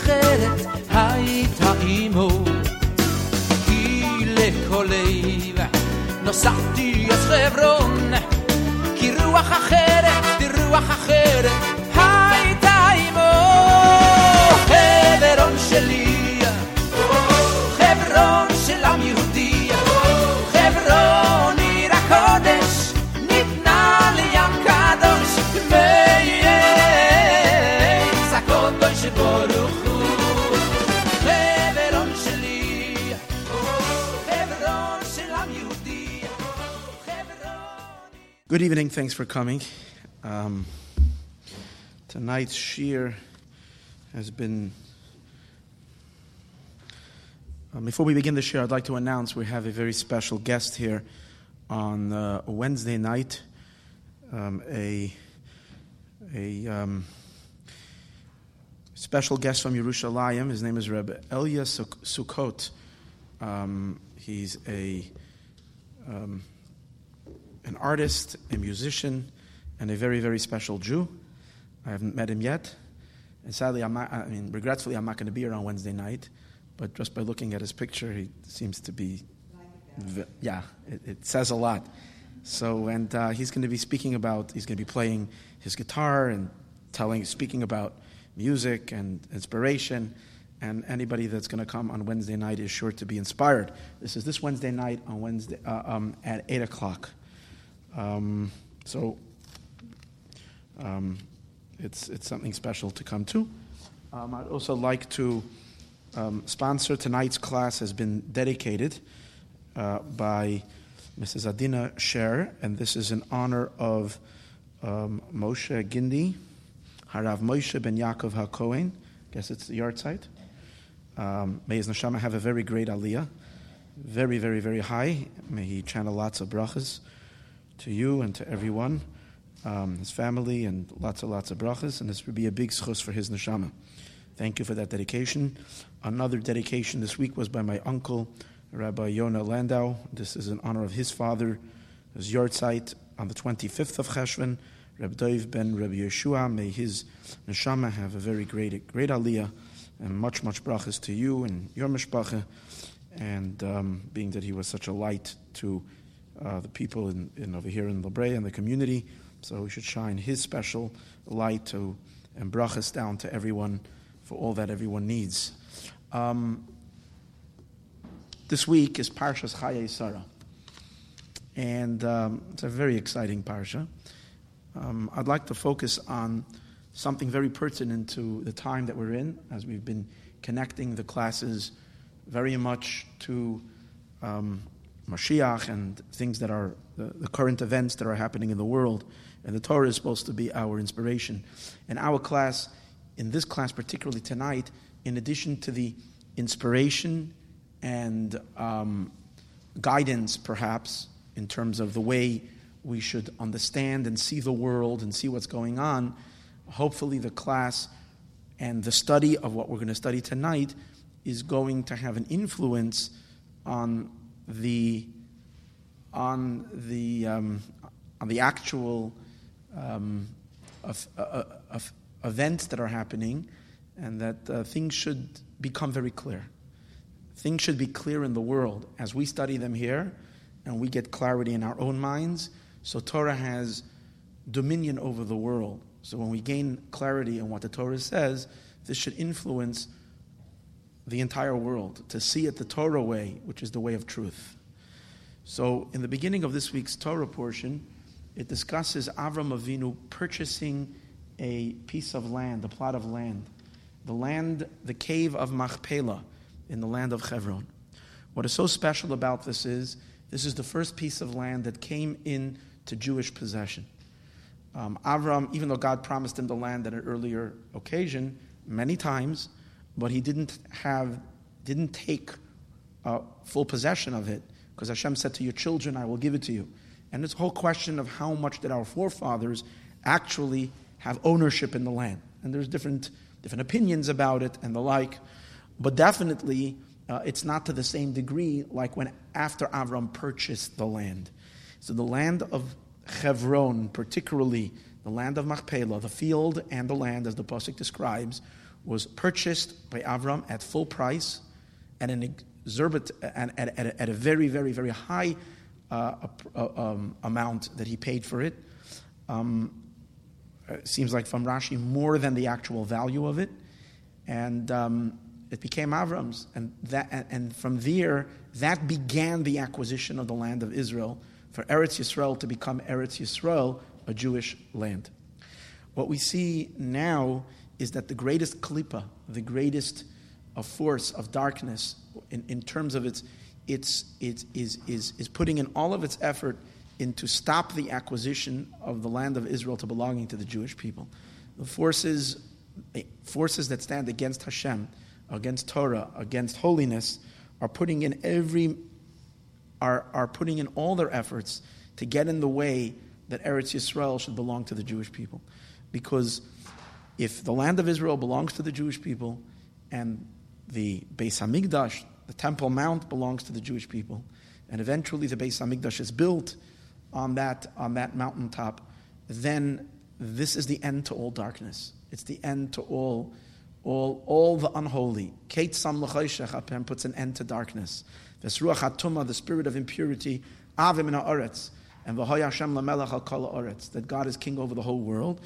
אחרת Good evening. Thanks for coming. Um, tonight's shir has been. Um, before we begin the shir, I'd like to announce we have a very special guest here on uh, Wednesday night. Um, a a um, special guest from Yerushalayim. His name is Reb Elia Suk- Sukkot. Um, he's a um, an artist, a musician, and a very, very special Jew. I haven't met him yet. And sadly, I'm not, I mean, regretfully, I'm not going to be here on Wednesday night. But just by looking at his picture, he seems to be, yeah, it, it says a lot. So, and uh, he's going to be speaking about, he's going to be playing his guitar and telling, speaking about music and inspiration. And anybody that's going to come on Wednesday night is sure to be inspired. This is this Wednesday night on Wednesday uh, um, at eight o'clock. Um, so um, it's, it's something special to come to. Um, I'd also like to um, sponsor tonight's class has been dedicated uh, by Mrs. Adina Sher, and this is in honor of um, Moshe Gindi, Harav Moshe ben Yaakov HaKohen. Guess it's the yahrzeit. Um, may his neshama have a very great aliyah, very, very, very high. May he channel lots of brachas to you and to everyone, um, his family, and lots and lots of brachas. And this would be a big zchus for his neshama. Thank you for that dedication. Another dedication this week was by my uncle, Rabbi Yonah Landau. This is in honor of his father, his yard on the 25th of Cheshvan. Reb Dov ben Reb Yeshua, may his neshama have a very great, great aliyah, and much, much brachas to you and your mishpacha. And um, being that he was such a light to uh, the people in, in over here in La Brea and the community, so we should shine his special light to and brachas down to everyone for all that everyone needs. Um, this week is Parshas Chayei Sarah, and um, it's a very exciting parsha. Um, I'd like to focus on something very pertinent to the time that we're in, as we've been connecting the classes very much to um, Mashiach and things that are the, the current events that are happening in the world. And the Torah is supposed to be our inspiration. And our class, in this class particularly tonight, in addition to the inspiration and um, guidance, perhaps, in terms of the way we should understand and see the world and see what's going on, hopefully the class and the study of what we're going to study tonight is going to have an influence on the on the um, on the actual um, of, uh, of events that are happening, and that uh, things should become very clear. Things should be clear in the world as we study them here, and we get clarity in our own minds. So Torah has dominion over the world. So when we gain clarity in what the Torah says, this should influence the entire world to see it the Torah way, which is the way of truth. So, in the beginning of this week's Torah portion, it discusses Avram Avinu purchasing a piece of land, a plot of land, the land, the cave of Machpelah in the land of Hebron. What is so special about this is this is the first piece of land that came into Jewish possession. Um, Avram, even though God promised him the land at an earlier occasion, many times, but he didn't have, didn't take uh, full possession of it because Hashem said to your children, I will give it to you. And a whole question of how much did our forefathers actually have ownership in the land. And there's different, different opinions about it and the like. But definitely, uh, it's not to the same degree like when after Avram purchased the land. So the land of Hebron, particularly the land of Machpelah, the field and the land, as the Pasuk describes, was purchased by Avram at full price at an exorbitant, at, at, at, a, very, very, very high uh, uh, um, amount that he paid for it. Um, it seems like from Rashi, more than the actual value of it. And um, it became Avram's. And, that, and, and from there, that began the acquisition of the land of Israel for Eretz Yisrael to become Eretz Yisrael, a Jewish land. What we see now is that the greatest klipa, the greatest uh, force of darkness, in, in terms of its, its, its is, is, is putting in all of its effort into stop the acquisition of the land of Israel to belonging to the Jewish people. The forces, forces that stand against Hashem, against Torah, against holiness, are putting in every are, are putting in all their efforts to get in the way that Eretz Yisrael should belong to the Jewish people. Because if the land of Israel belongs to the Jewish people and the Beis Hamikdash, the Temple Mount, belongs to the Jewish people, and eventually the Beis Hamikdash is built on that, on that mountaintop, then this is the end to all darkness. It's the end to all, all, all the unholy. Kate Sam puts an end to darkness. The spirit of impurity, Avim in Haaretz, and Hashem al kol that God is king over the whole world.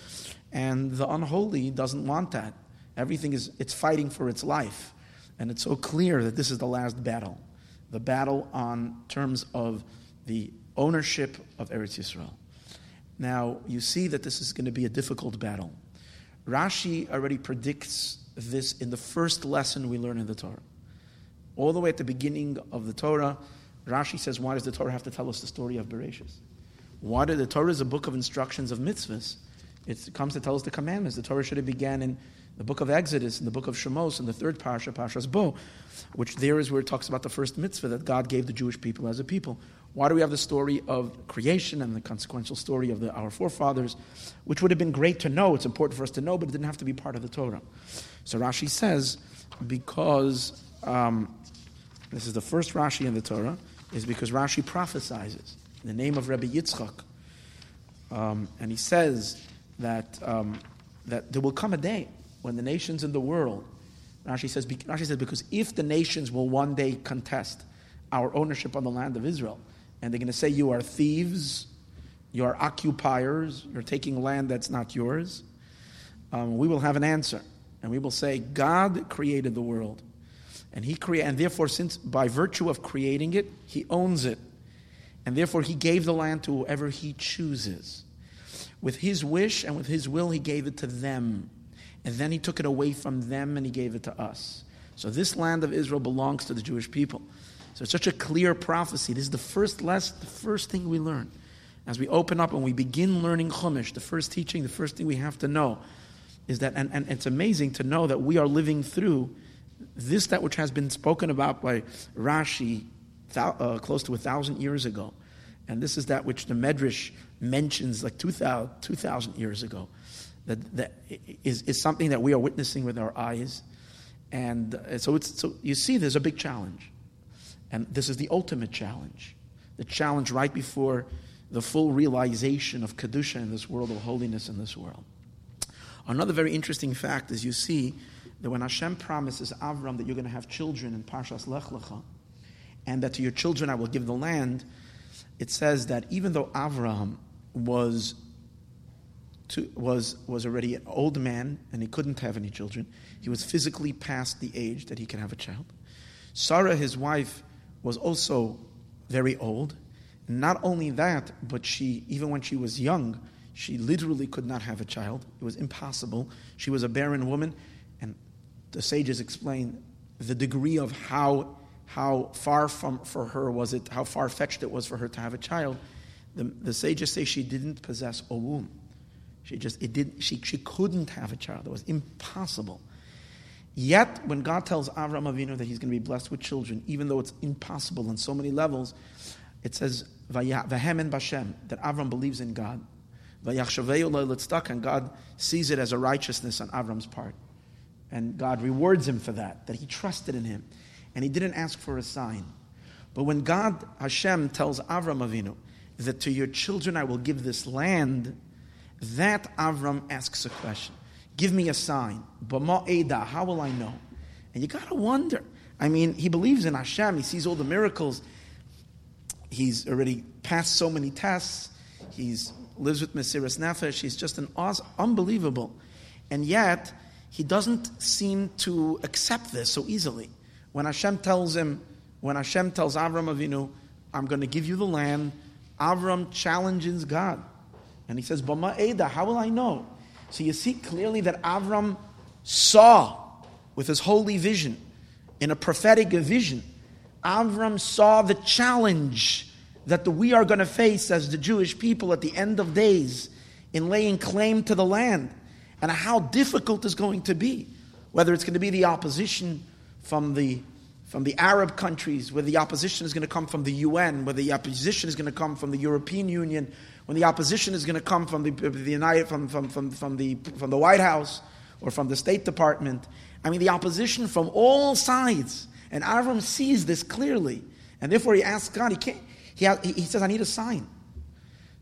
And the unholy doesn't want that. Everything is, it's fighting for its life. And it's so clear that this is the last battle. The battle on terms of the ownership of Eretz Yisrael. Now, you see that this is going to be a difficult battle. Rashi already predicts this in the first lesson we learn in the Torah. All the way at the beginning of the Torah, Rashi says, why does the Torah have to tell us the story of Bereshis? Why did the Torah is a book of instructions of mitzvahs? It comes to tell us the commandments. The Torah should have began in the book of Exodus, in the book of Shemos, in the third parsha, Parshas Bo, which there is where it talks about the first mitzvah that God gave the Jewish people as a people. Why do we have the story of creation and the consequential story of the, our forefathers, which would have been great to know? It's important for us to know, but it didn't have to be part of the Torah. So Rashi says, because um, this is the first Rashi in the Torah, is because Rashi prophesizes in the name of Rabbi Yitzchak. Um, and he says that, um, that there will come a day when the nations in the world, Rashi says, Rashi says, because if the nations will one day contest our ownership on the land of Israel, and they're going to say, You are thieves, you are occupiers, you're taking land that's not yours, um, we will have an answer. And we will say, God created the world. And he created, and therefore, since by virtue of creating it, he owns it. And therefore, he gave the land to whoever he chooses. With his wish and with his will, he gave it to them. And then he took it away from them and he gave it to us. So this land of Israel belongs to the Jewish people. So it's such a clear prophecy. This is the first lesson, the first thing we learn. As we open up and we begin learning Chumash, the first teaching, the first thing we have to know is that, and, and it's amazing to know that we are living through this that which has been spoken about by Rashi uh, close to a thousand years ago, and this is that which the Medrash mentions like 2,000, 2000 years ago, that, that is, is something that we are witnessing with our eyes. And uh, so, it's, so you see, there's a big challenge. And this is the ultimate challenge. The challenge right before the full realization of Kedusha in this world, of holiness in this world. Another very interesting fact is you see that when Hashem promises Avram that you're going to have children in Parshas Lech Lecha, and that to your children I will give the land, it says that even though Avram was to, was was already an old man and he couldn't have any children, he was physically past the age that he can have a child. Sarah, his wife, was also very old. Not only that, but she, even when she was young, she literally could not have a child. It was impossible. She was a barren woman the sages explain the degree of how, how far from for her was it, how far fetched it was for her to have a child. The, the sages say she didn't possess a womb. She just, it did, she, she couldn't have a child. It was impossible. Yet, when God tells Avram Avinu that he's going to be blessed with children, even though it's impossible on so many levels, it says, Vahem Bashem, that Avram believes in God. And God sees it as a righteousness on Avram's part. And God rewards him for that, that he trusted in him. And he didn't ask for a sign. But when God, Hashem, tells Avram Avinu, that to your children I will give this land, that Avram asks a question. Give me a sign. Bama Eda, how will I know? And you got to wonder. I mean, he believes in Hashem, he sees all the miracles. He's already passed so many tests. He's lives with Mesiris Nefesh. He's just an awesome, unbelievable. And yet, he doesn't seem to accept this so easily. When Hashem tells him, when Hashem tells Avram Avinu, I'm going to give you the land, Avram challenges God. And he says, Bama Eda, how will I know? So you see clearly that Avram saw with his holy vision, in a prophetic vision, Avram saw the challenge that the, we are going to face as the Jewish people at the end of days in laying claim to the land and how difficult it's going to be. Whether it's going to be the opposition from the from the Arab countries, where the opposition is going to come from the UN, where the opposition is going to come from the European Union, when the opposition is going to come from the, the United, from, from, from, from, the, from the White House or from the State Department. I mean, the opposition from all sides. And Avram sees this clearly. And therefore he asks God, he, can't, he, he says, I need a sign.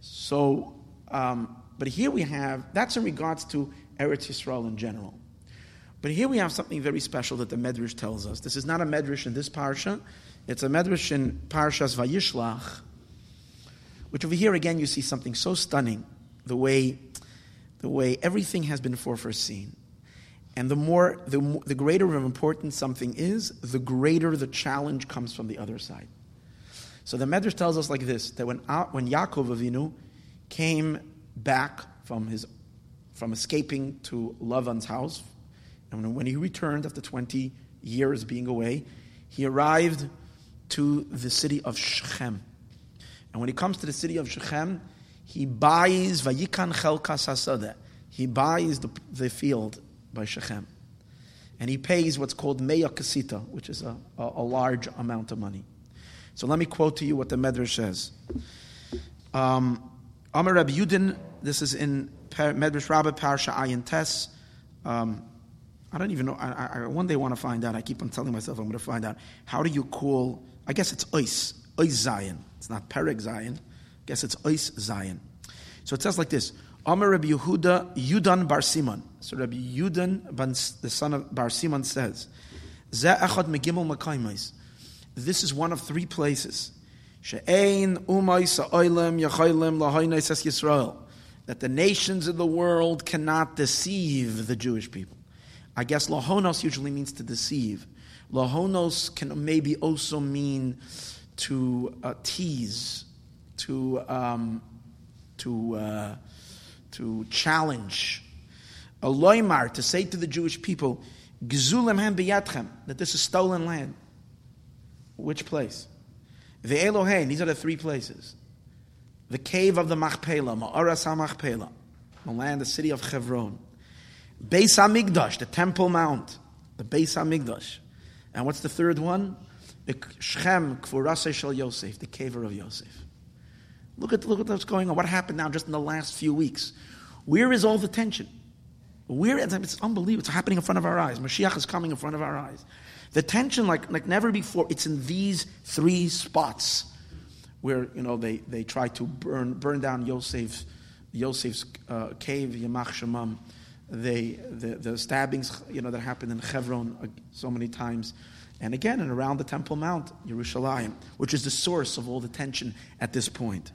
So, um, but here we have, that's in regards to Eretz Yisrael in general. But here we have something very special that the Medrash tells us. This is not a Medrash in this parsha, it's a Medrash in Parshas Vayishlach, which over here again you see something so stunning, the way, the way everything has been foreseen. And the more, the, the greater of importance something is, the greater the challenge comes from the other side. So the Medrash tells us like this that when, when Yaakov Avinu came back from, his, from escaping to Lavan's house and when he returned after 20 years being away, he arrived to the city of Shechem. And when he comes to the city of Shechem, he buys Vayikan Chelkas. He buys the, the field by Shechem. And he pays what's called Meya Kasita, which is a, a, a, large amount of money. So let me quote to you what the Medrash says. Um, Amar Rabbi Yudin, this is in Medrash Rabbah Parsha Ayin Tes. Um, I don't even know. I, I one day want to find out. I keep on telling myself I'm going to find out. How do you call? I guess it's Ois, Ois Zion. It's not Perek Zion. I guess it's Ois Zion. So it says like this: Amar Rabbi Yehuda Yudan Bar Simon. So Rabbi Yudan, the son of Bar Simon, says, Ze echad megimel makaymais. This is one of three places. She'ein umay sa'oilem yachaylim lahaynais es Yisrael. That the nations of the world cannot deceive the Jewish people. I guess lahonos usually means to deceive. Lahonos can maybe also mean to uh, tease, to um, to uh, to challenge. A loymar to say to the Jewish people, "Gzulem ham biyatchem," that this is stolen land. Which place? The Elohein. These are the three places. The cave of the Machpelah, Ma'aras HaMachpelah, the land, the city of Hebron. Beis Hamikdash, the Temple Mount, the Beis Hamikdash. And what's the third one? Shechem Kfurase Shel Yosef, the kever of Yosef. Look at, look at what's going on. What happened now just in the last few weeks? Where is all the tension? Where, it's unbelievable. It's happening in front of our eyes. Mashiach is coming in front of our eyes. The tension, like, like never before, it's in these three spots where, you know, they, they try to burn, burn down Yosef's, Yosef's uh, cave, Yamach Shemam the, the, the stabbings you know, that happened in Hebron uh, so many times. And again, and around the Temple Mount, Yerushalayim, which is the source of all the tension at this point.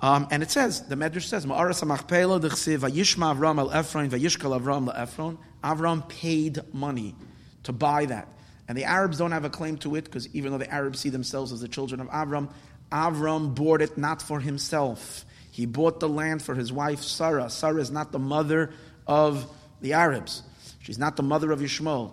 Um, and it says, the Medrash says, Ma'aras HaMachpelah d'chsiv vayishma Avram el Ephron vayishkal Avram le Avram paid money to buy that. And the Arabs don't have a claim to it because even though the Arabs see themselves as the children of Avram, Avram bought it not for himself. He bought the land for his wife Sarah. Sarah is not the mother of the Arabs. She's not the mother of Yishmael.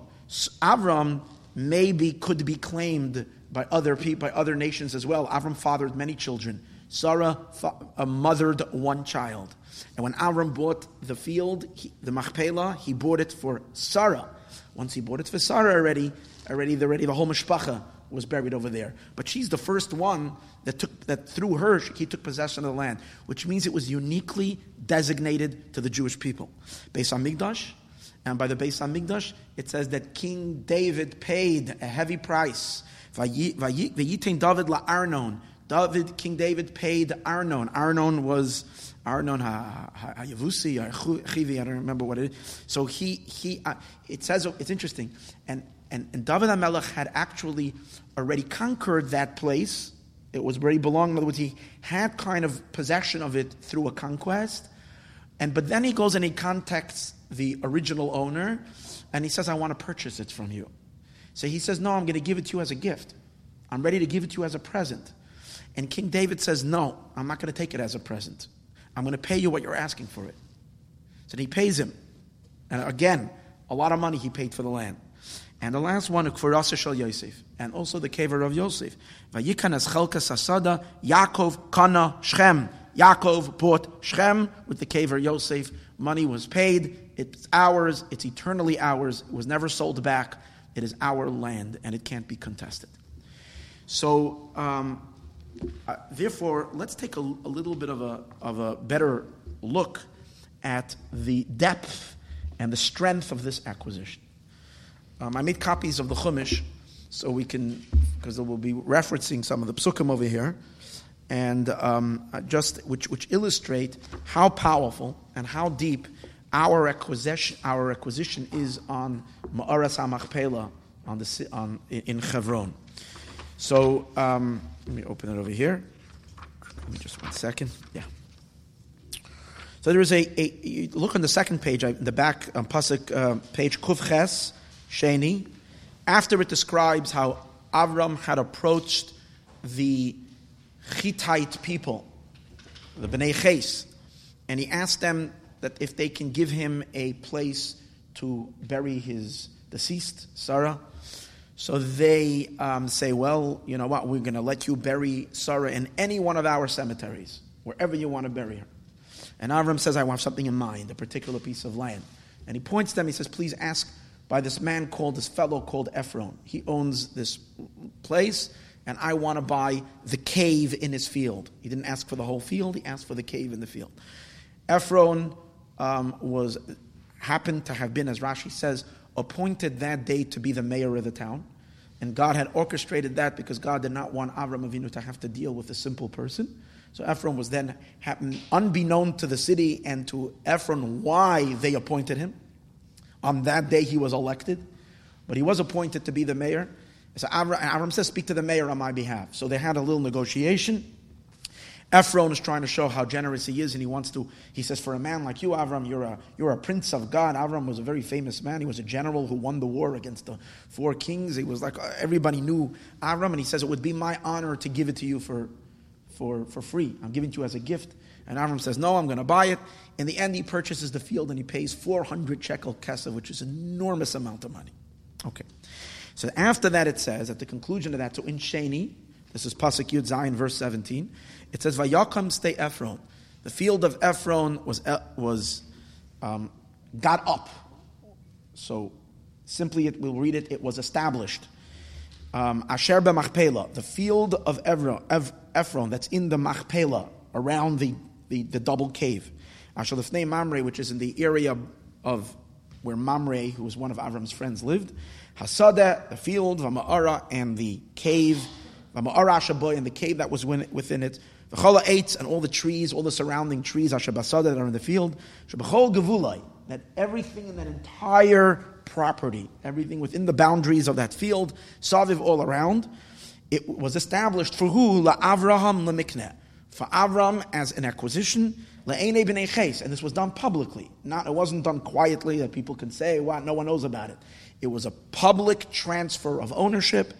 Avram maybe could be claimed by other people, by other nations as well. Avram fathered many children. Sarah fa- uh, mothered one child. And when Avram bought the field, he, the Machpelah, he bought it for Sarah. Once he bought it for Sarah already, already, the, already the whole mishpacha was buried over there. But she's the first one that took that through her he took possession of the land, which means it was uniquely designated to the Jewish people. Beis Hamikdash, and by the Beis Hamikdash, it says that King David paid a heavy price. Vayitin David la Arnon David, King David paid Arnon. Arnon was Arnon Hayavusi, Chivi, I don't remember what it is. So he, he uh, it says, it's interesting. And, and, and David HaMelech had actually already conquered that place. It was where he belonged. In other words, he had kind of possession of it through a conquest. And, but then he goes and he contacts the original owner and he says, I want to purchase it from you. So he says, No, I'm going to give it to you as a gift. I'm ready to give it to you as a present. And King David says, No, I'm not going to take it as a present. I'm going to pay you what you're asking for it. So he pays him. And again, a lot of money he paid for the land. And the last one, Kfurasa Shal Yosef, and also the kever of Yosef. Vayikan as Chelkas Asada, Yaakov Kana Shechem. Yaakov bought Shechem with the kever Yosef. Money was paid. It's ours. It's eternally ours. It was never sold back. It is our land, and it can't be contested. So, um, uh, therefore, let's take a, a, little bit of a, of a better look at the depth and the strength of this acquisition. Um, I made copies of the Chumash so we can, because we'll be referencing some of the psukim over here, and um, uh, just which, which illustrate how powerful and how deep our acquisition, our acquisition is on Ma'aras HaMachpelah on the, on, in Chevron. So um, let me open it over here. Give me just one second. Yeah. So there is a, a look on the second page, the back um, pasuk uh, page Kufches Sheni. After it describes how Avram had approached the Hittite people, the Bnei Ches, and he asked them that if they can give him a place to bury his deceased, Sarah. So they um, say, well, you know what, we're going to let you bury Sarah in any one of our cemeteries, wherever you want to bury her. And Avram says, I have something in mind, a particular piece of land. And he points to them, he says, please ask by this man called, this fellow called Ephron. He owns this place, and I want to buy the cave in his field. He didn't ask for the whole field, he asked for the cave in the field. Ephron um, was happened to have been, as Rashi says, appointed that day to be the mayor of the town. And God had orchestrated that because God did not want Avram Avinu to have to deal with a simple person. So Ephron was then happened unbeknown to the city and to Ephron why they appointed him. On that day he was elected, but he was appointed to be the mayor. So Avram, Avram says, "Speak to the mayor on my behalf." So they had a little negotiation. Ephron is trying to show how generous he is, and he wants to. He says, "For a man like you, Avram, you're a you're a prince of God." Avram was a very famous man. He was a general who won the war against the four kings. He was like uh, everybody knew Avram, and he says, "It would be my honor to give it to you for for for free. I'm giving it to you as a gift." And Avram says, "No, I'm going to buy it." In the end, he purchases the field and he pays 400 shekel kesef, which is an enormous amount of money. Okay. So after that, it says at the conclusion of that, so in Sheni, this is Pasuk Yud Zayin, verse 17. It says, "Vayakam stay Ephron." The field of Ephron was was um, got up. So simply, it, we'll read it. It was established. Um, Asher Machpelah, the field of Ephron, Ephron, that's in the Machpelah around the, the, the double cave. Asher Lefnei Mamre, which is in the area of where Mamre, who was one of Avram's friends, lived. Hasada, the field, Vama'ara, and the cave, Vama'ara Ashaboy, and the cave that was within it. V'chola eitz and all the trees, all the surrounding trees, Ashabasada that are in the field. Shabachol Gavulai, that everything in that entire property, everything within the boundaries of that field, Saviv all around, it was established for who? La Avraham Lemikneh. For Avram as an acquisition, and this was done publicly. Not, it wasn't done quietly that people can say, "What? No one knows about it." It was a public transfer of ownership.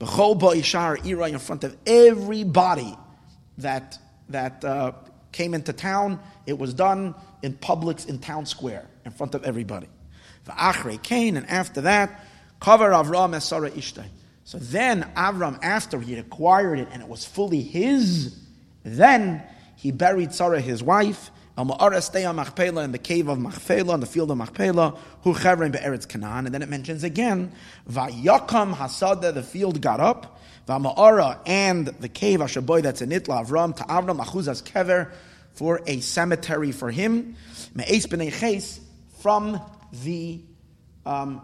B'chol ba'ishar ira in front of everybody that, that uh, came into town. It was done in public in town square, in front of everybody. V'achrei Cain, and after that, cover Avram esara ishtay. So then Avram, after he acquired it and it was fully his, then he buried Sarah, his wife, stay on Machpelah in the cave of Machpelah, in the field of Machpelah. And then it mentions again, Vayakam Hasada, the field got up, V'Ma'ara and the cave Ashaboy that's in it, Avram, to Avram, Achuzas Kever, for a cemetery for him, Me'es b'nei Ches, from the um,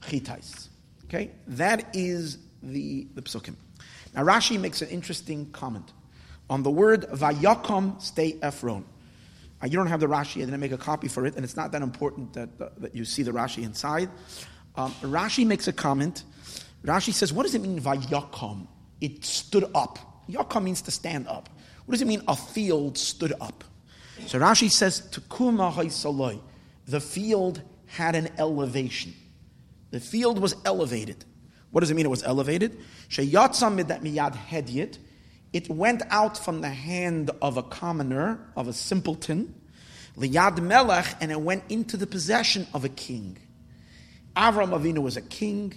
Chittais. Okay? That is the, the psukim. Now Rashi makes an interesting comment on the word vayakom stay Ephron. Uh, you don't have the Rashi, I didn't make a copy for it, and it's not that important that, uh, that you see the Rashi inside. Um, Rashi makes a comment. Rashi says, What does it mean vayakom? It stood up. Yakom means to stand up. What does it mean a field stood up? So Rashi says. The field had an elevation. The field was elevated. What does it mean it was elevated? Sheyatzam that miyad hedyet. It went out from the hand of a commoner, of a simpleton, liyad melech, and it went into the possession of a king. Avram Avinu was a king.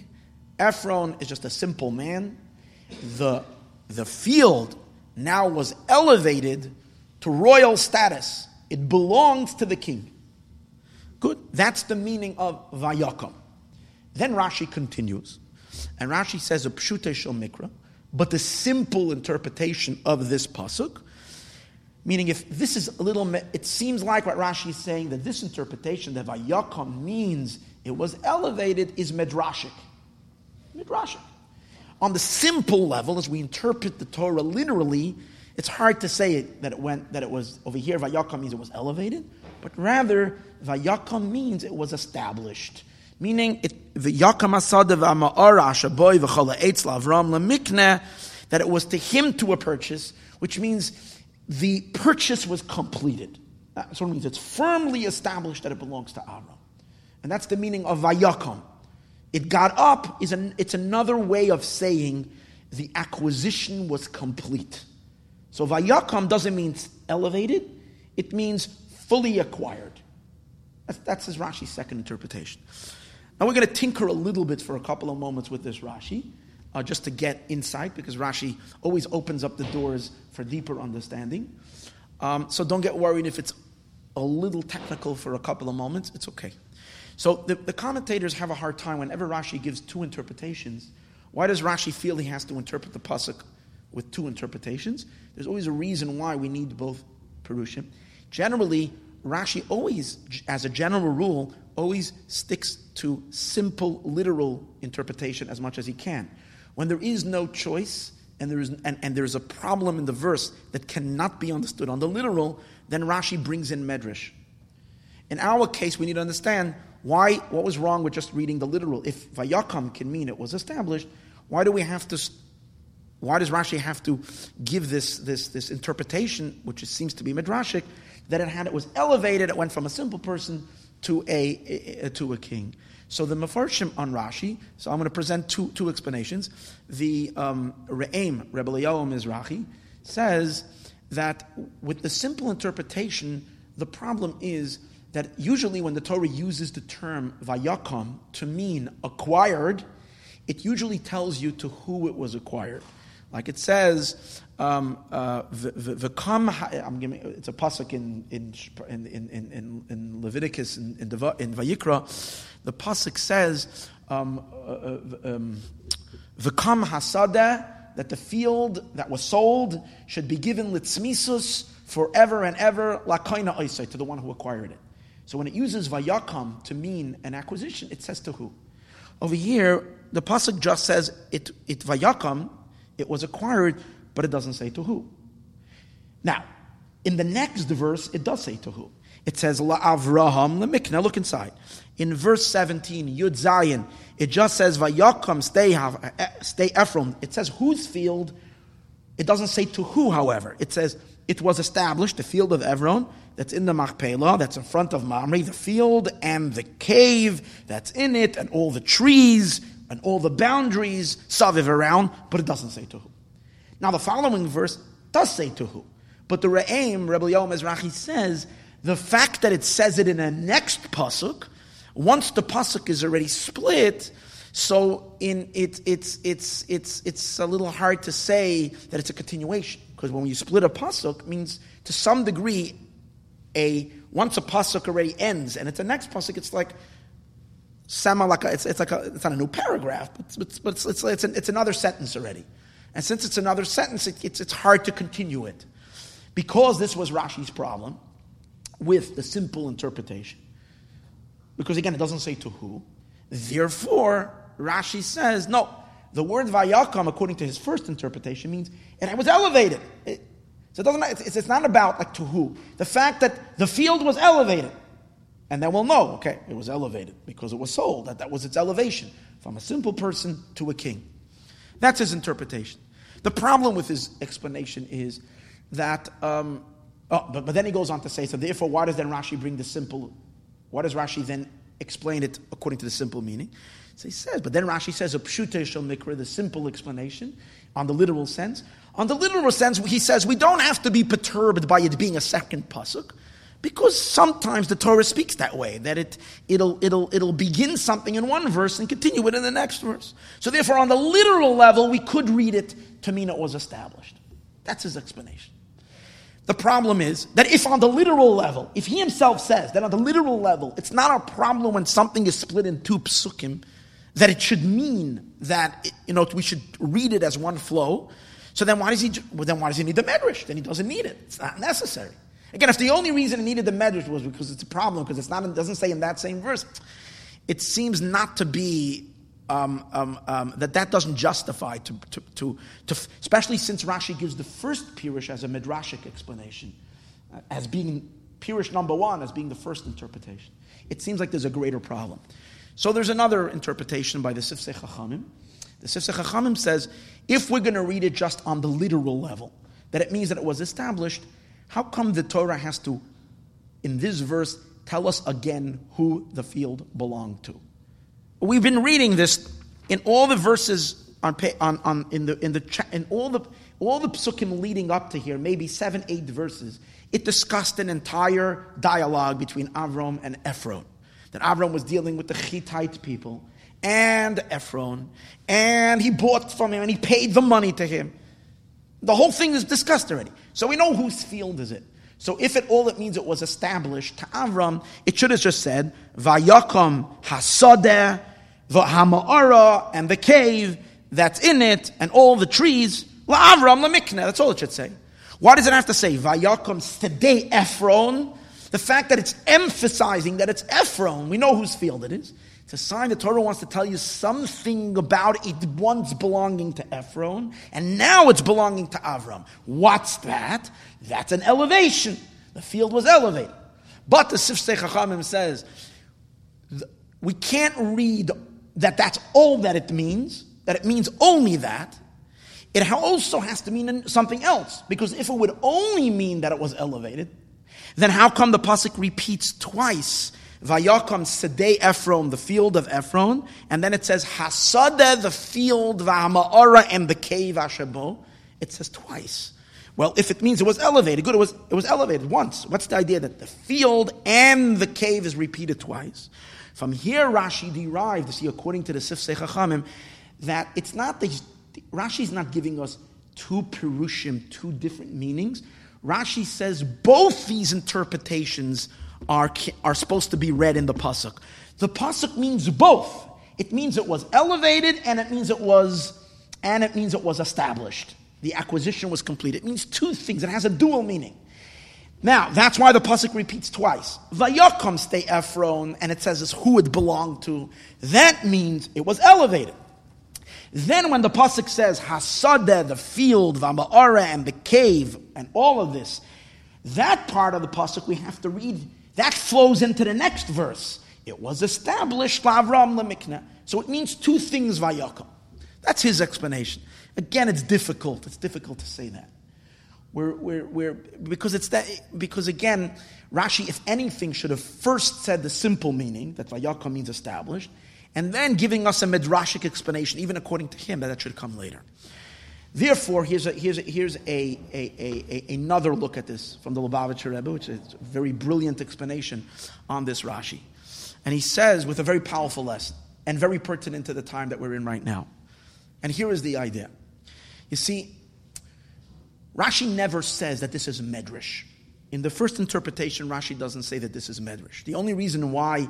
Ephron is just a simple man. The, the field now was elevated to royal status. It belongs to the king. Good. That's the meaning of Vayakom. Then Rashi continues, and Rashi says a pshute shel mikra, but the simple interpretation of this pasuk, meaning if this is a little, it seems like what Rashi is saying that this interpretation that Vayakom means it was elevated is medrashic. Midrashic. On the simple level, as we interpret the Torah literally, it's hard to say it, that it went that it was over here. Vayakam means it was elevated, but rather Vayakam means it was established. Meaning, that it was to him to a purchase, which means the purchase was completed. Uh, that's what it means. It's firmly established that it belongs to Avram. And that's the meaning of Vayakam. It got up is an, it's another way of saying the acquisition was complete. So vayakam doesn't mean elevated, it means fully acquired. That's, that's his Rashi's second interpretation. Now we're going to tinker a little bit for a couple of moments with this Rashi, uh, just to get insight, because Rashi always opens up the doors for deeper understanding. Um, so don't get worried if it's a little technical for a couple of moments, it's okay. So the, the commentators have a hard time whenever Rashi gives two interpretations. Why does Rashi feel he has to interpret the pasuk with two interpretations? There's always a reason why we need both perushim. Generally, Rashi always, as a general rule, always sticks to simple literal interpretation as much as he can. When there is no choice and there is and, and there is a problem in the verse that cannot be understood on the literal, then Rashi brings in medrash. In our case, we need to understand why, what was wrong with just reading the literal? If Vayakam can mean it was established, why do we have to, why does Rashi have to give this, this, this interpretation, which seems to be midrashic, that it had, it was elevated, it went from a simple person to a, to a king. So the Mefarshim on Rashi, so I'm going to present two, two explanations. The um, Re'em, Rebbe Eliyahu Mizrahi, says that with the simple interpretation, the problem is that usually when the Torah uses the term vayakam to mean acquired, it usually tells you to who it was acquired. Like it says, um, uh, I'm giving, it's a pasuk in in in in, in Leviticus in, in, in Vayikra. The pasuk says, um, uh, uh um, "V'kam hasada." That the field that was sold should be given litzmisus forever and ever, lakaina to the one who acquired it. So when it uses vayakam to mean an acquisition, it says to who? Over here, the pasuk just says it, it vayakam, it was acquired, but it doesn't say to who. Now, in the next verse, it does say to who. It says La Avraham Lemik. Now look inside. In verse 17, Yud Zayin, it just says Vayakam stay eh, stay Ephron. It says whose field. It doesn't say to who, however. It says it was established, the field of Ephron, that's in the Machpelah, that's in front of Mamre, the field and the cave that's in it, and all the trees and all the boundaries, Saviv around, but it doesn't say to who. Now the following verse does say to who. But the Re'im, Rebbe Yom Mizrahi says, the fact that it says it in a next pasuk, once the pasuk is already split, so in it, it's it's it's it's a little hard to say that it's a continuation because when you split a pasuk, means to some degree a once a pasuk already ends and it's a next pasuk, it's like sama like a, it's, it's like a, it's not a new paragraph, but, it's, but it's, it's, it's, an, it's another sentence already. And since it's another sentence, it, it's, it's hard to continue it. Because this was Rashi's problem with the simple interpretation. Because again, it doesn't say to who. Therefore, Rashi says, no, the word Vayakam, according to his first interpretation, means and it was elevated. It, so it doesn't. It's, it's not about like to who. The fact that the field was elevated, and then we'll know. Okay, it was elevated because it was sold. That that was its elevation from a simple person to a king. That's his interpretation. The problem with his explanation is that. Um, oh, but, but then he goes on to say. So therefore, why does then Rashi bring the simple? Why does Rashi then explain it according to the simple meaning? So he says, but then Rashi says a pshute shel mikra, the simple explanation on the literal sense. On the literal sense, he says we don't have to be perturbed by it being a second pasuk, because sometimes the Torah speaks that way, that it, it'll, it'll, it'll begin something in one verse and continue it in the next verse. So therefore, on the literal level, we could read it to mean it was established. That's his explanation. The problem is that if on the literal level, if he himself says that on the literal level, it's not a problem when something is split in two psukim, that it should mean that you know we should read it as one flow. So then why does he well, then why does he need the medrash? Then he doesn't need it. It's not necessary. Again, if the only reason it needed the medrash was because it's a problem because it's not it doesn't say in that same verse, it seems not to be um, um, um, that that doesn't justify to, to, to, to, especially since Rashi gives the first pirush as a midrashic explanation, uh, as being pirush number one as being the first interpretation. It seems like there's a greater problem. So there's another interpretation by the Sifsei Chachamim. The Sifsei Chachamim says, if we're going to read it just on the literal level, that it means that it was established, how come the Torah has to, in this verse, tell us again who the field belonged to? We've been reading this in all the verses on, on, on in the in the in all the all the psukim leading up to here, maybe seven, eight verses. It discussed an entire dialogue between Avram and Ephron that Avram was dealing with the Hittite people and Ephron, and he bought from him and he paid the money to him. The whole thing is discussed already. So we know whose field is it. So if it all it means it was established to Avram, it should have just said Vayakom Hasadeh, V'Hama'ara, and the cave that's in it, and all the trees. La Avram Lamikna. That's all it should say. Why does it have to say Vayakom Stedei Ephron? The fact that it's emphasizing that it's Ephron, we know whose field it is. It's a sign the Torah wants to tell you something about it once belonging to Ephron, and now it's belonging to Avram. What's that? That's an elevation. The field was elevated. But the Sifsei Chachamim says, we can't read that that's all that it means, that it means only that. It also has to mean something else, because if it would only mean that it was elevated, then how come the pasuk repeats twice? Vayakam Sedei Ephron, the field of Ephron, and then it says Hasada, the field, Va'ama'ara, and the cave Ashabo. It says twice. Well, if it means it was elevated, good, it was, it was elevated once. What's the idea that the field and the cave is repeated twice? From here, Rashi derived, see, according to the Sifsei Chachamim, that it's not the, Rashi's not giving us two Perushim, two different meanings. Rashi says both these interpretations are, are supposed to be read in the pasuk. The pasuk means both. It means it was elevated, and it means it was, and it means it was established. The acquisition was complete. It means two things. It has a dual meaning. Now, that's why the pasuk repeats twice. Vayakom stay Ephron, and it says who it belonged to. That means it was elevated. Then when the pasuk says Hasadeh, the field, Vama'ara, and the cave, and all of this, that part of the pasuk we have to read. That flows into the next verse. It was established Avram lemikna. So it means two things Vayakom. That's his explanation. Again, it's difficult. It's difficult to say that. We're, we're, we're, because it's that because again, Rashi, if anything, should have first said the simple meaning that Vayakom means established, and then giving us a midrashic explanation, even according to him, that that should come later. Therefore, here's, a, here's, a, here's a, a, a, another look at this from the Lubavitcher Rebbe, which is a very brilliant explanation on this Rashi. And he says, with a very powerful lesson, and very pertinent to the time that we're in right now. And here is the idea. You see, Rashi never says that this is medrash. In the first interpretation, Rashi doesn't say that this is medrash. The only reason why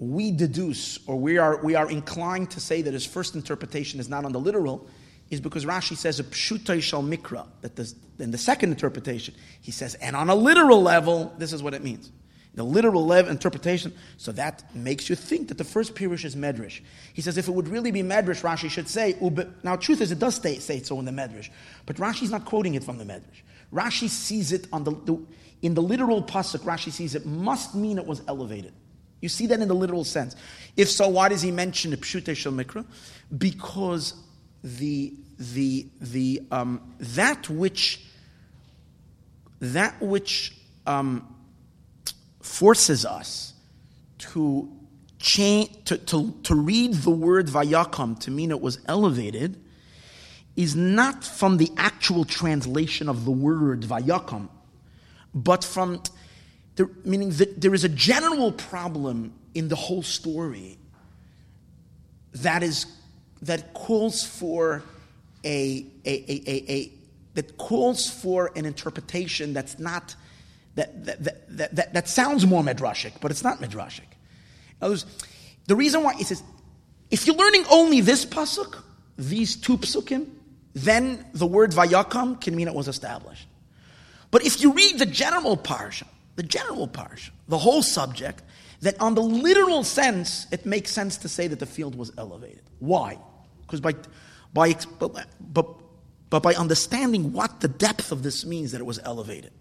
we deduce or we are, we are inclined to say that his first interpretation is not on the literal is because Rashi says a pshutai shal mikra, that in the second interpretation, he says, and on a literal level, this is what it means. the literal lev interpretation. So that makes you think that the first Pirush is Medrash. He says if it would really be Medrash, Rashi should say, now truth is it does say, say so in the Medrash, but Rashi's not quoting it from the Medrash. Rashi sees it on the, the in the literal pasuk. Rashi sees it must mean it was elevated. You see that in the literal sense. If so, why does he mention the Pshute Shel Mikra? Because the the the um, that which that which um, forces us to change to, to, to read the word vayakam to mean it was elevated is not from the actual translation of the word vayakam, but from the, meaning that there is a general problem in the whole story that is that calls for a, a, a, a, that calls for an interpretation that's not that that, that, that, that, sounds more midrashic, but it's not midrashic. Words, the reason why it says if you're learning only this pasuk, these two psukim, then the word vayakam can mean it was established. But if you read the general parsha, the general parsha, the whole subject, that on the literal sense, it makes sense to say that the field was elevated. Why? Because by, by, but, but, but by understanding what the depth of this means that it was elevated.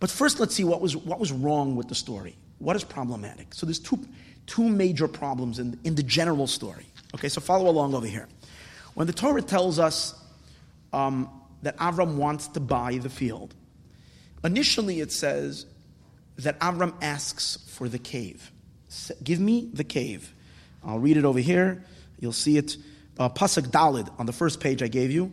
But first, let's see what was, what was wrong with the story. What is problematic? So there's two, two major problems in, in the general story. Okay, so follow along over here. When the Torah tells us um, that Avram wants to buy the field, initially it says that Avram asks for the cave. Give me the cave. I'll read it over here. You'll see it. Uh, Pasuk Dalid on the first page I gave you.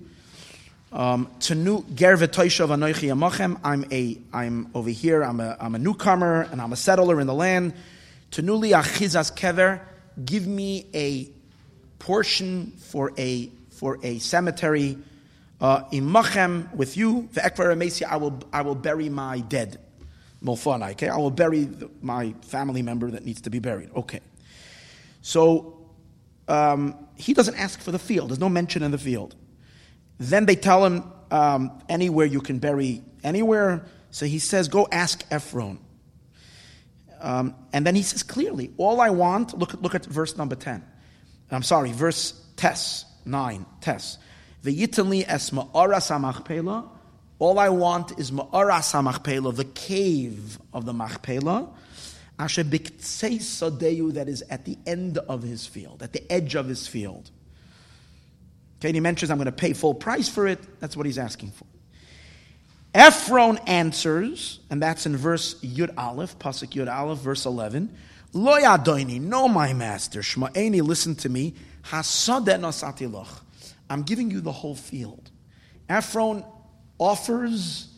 Um, Tanu ger v'toishav anoichi amochem. I'm a, I'm over here. I'm a, I'm a newcomer and I'm a settler in the land. Tanuli achizas kever. Give me a portion for a for a cemetery. Uh, imachem with you. Ve'ekvar I will I will bury my dead. Molfanai. Okay, I will bury my family member that needs to be buried. Okay. So um, he doesn't ask for the field. There's no mention in the field. Then they tell him um, anywhere you can bury anywhere. So he says, "Go ask Ephron." Um, and then he says clearly, "All I want." Look, look at verse number ten. I'm sorry, verse tes nine tes. The yitali esma aras amachpela all I want is Ma'aras HaMachpelah, the cave of the Machpelah, That is at the end of his field, at the edge of his field. Okay, and he mentions, I'm going to pay full price for it. That's what he's asking for. Ephron answers, and that's in verse Yud Aleph, Pasuk Yud Aleph, verse 11. Lo yadoini, no my master, Shma'eni, listen to me. Hasadeh nasati I'm giving you the whole field. Ephron offers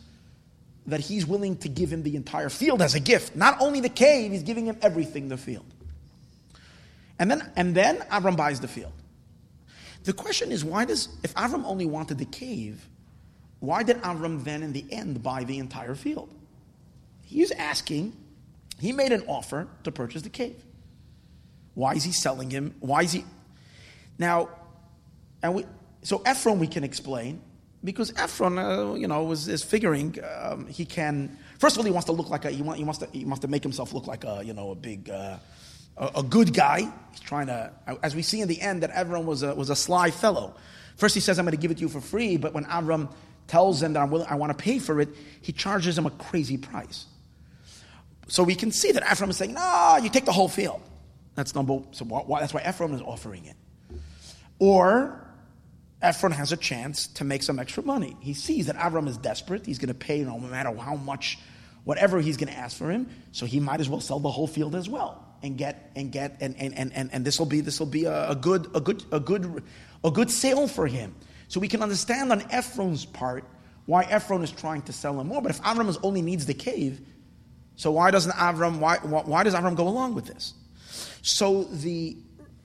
that he's willing to give him the entire field as a gift. Not only the cave, he's giving him everything, the field. And then, and then Avram buys the field. The question is, why does, if Avram only wanted the cave, why did Avram then in the end buy the entire field? He's asking, he made an offer to purchase the cave. Why is he selling him? Why is he? Now, and we, so Ephron we can explain because Ephron, uh, you know, was, is figuring um, he can. First of all, he wants to look like a. He, he wants to. He wants to make himself look like a, you know, a big, uh, a, a, good guy. He's trying to, as we see in the end, that Ephron was a was a sly fellow. First, he says, "I'm going to give it to you for free," but when Avram tells him that I'm willing, I want to pay for it, he charges him a crazy price. So we can see that Ephron is saying, "No, you take the whole field." That's number. So why, that's why Ephron is offering it. Or Ephron has a chance to make some extra money. He sees that Avram is desperate. He's going to pay no matter how much, whatever he's going to ask for him. So he might as well sell the whole field as well and get and get and and and and, and this will be this will be a, a, good a good a good a good sale for him. So we can understand on Ephron's part why Ephron is trying to sell him more. But if Avram only needs the cave, so why doesn't Avram why why does Avram go along with this? So the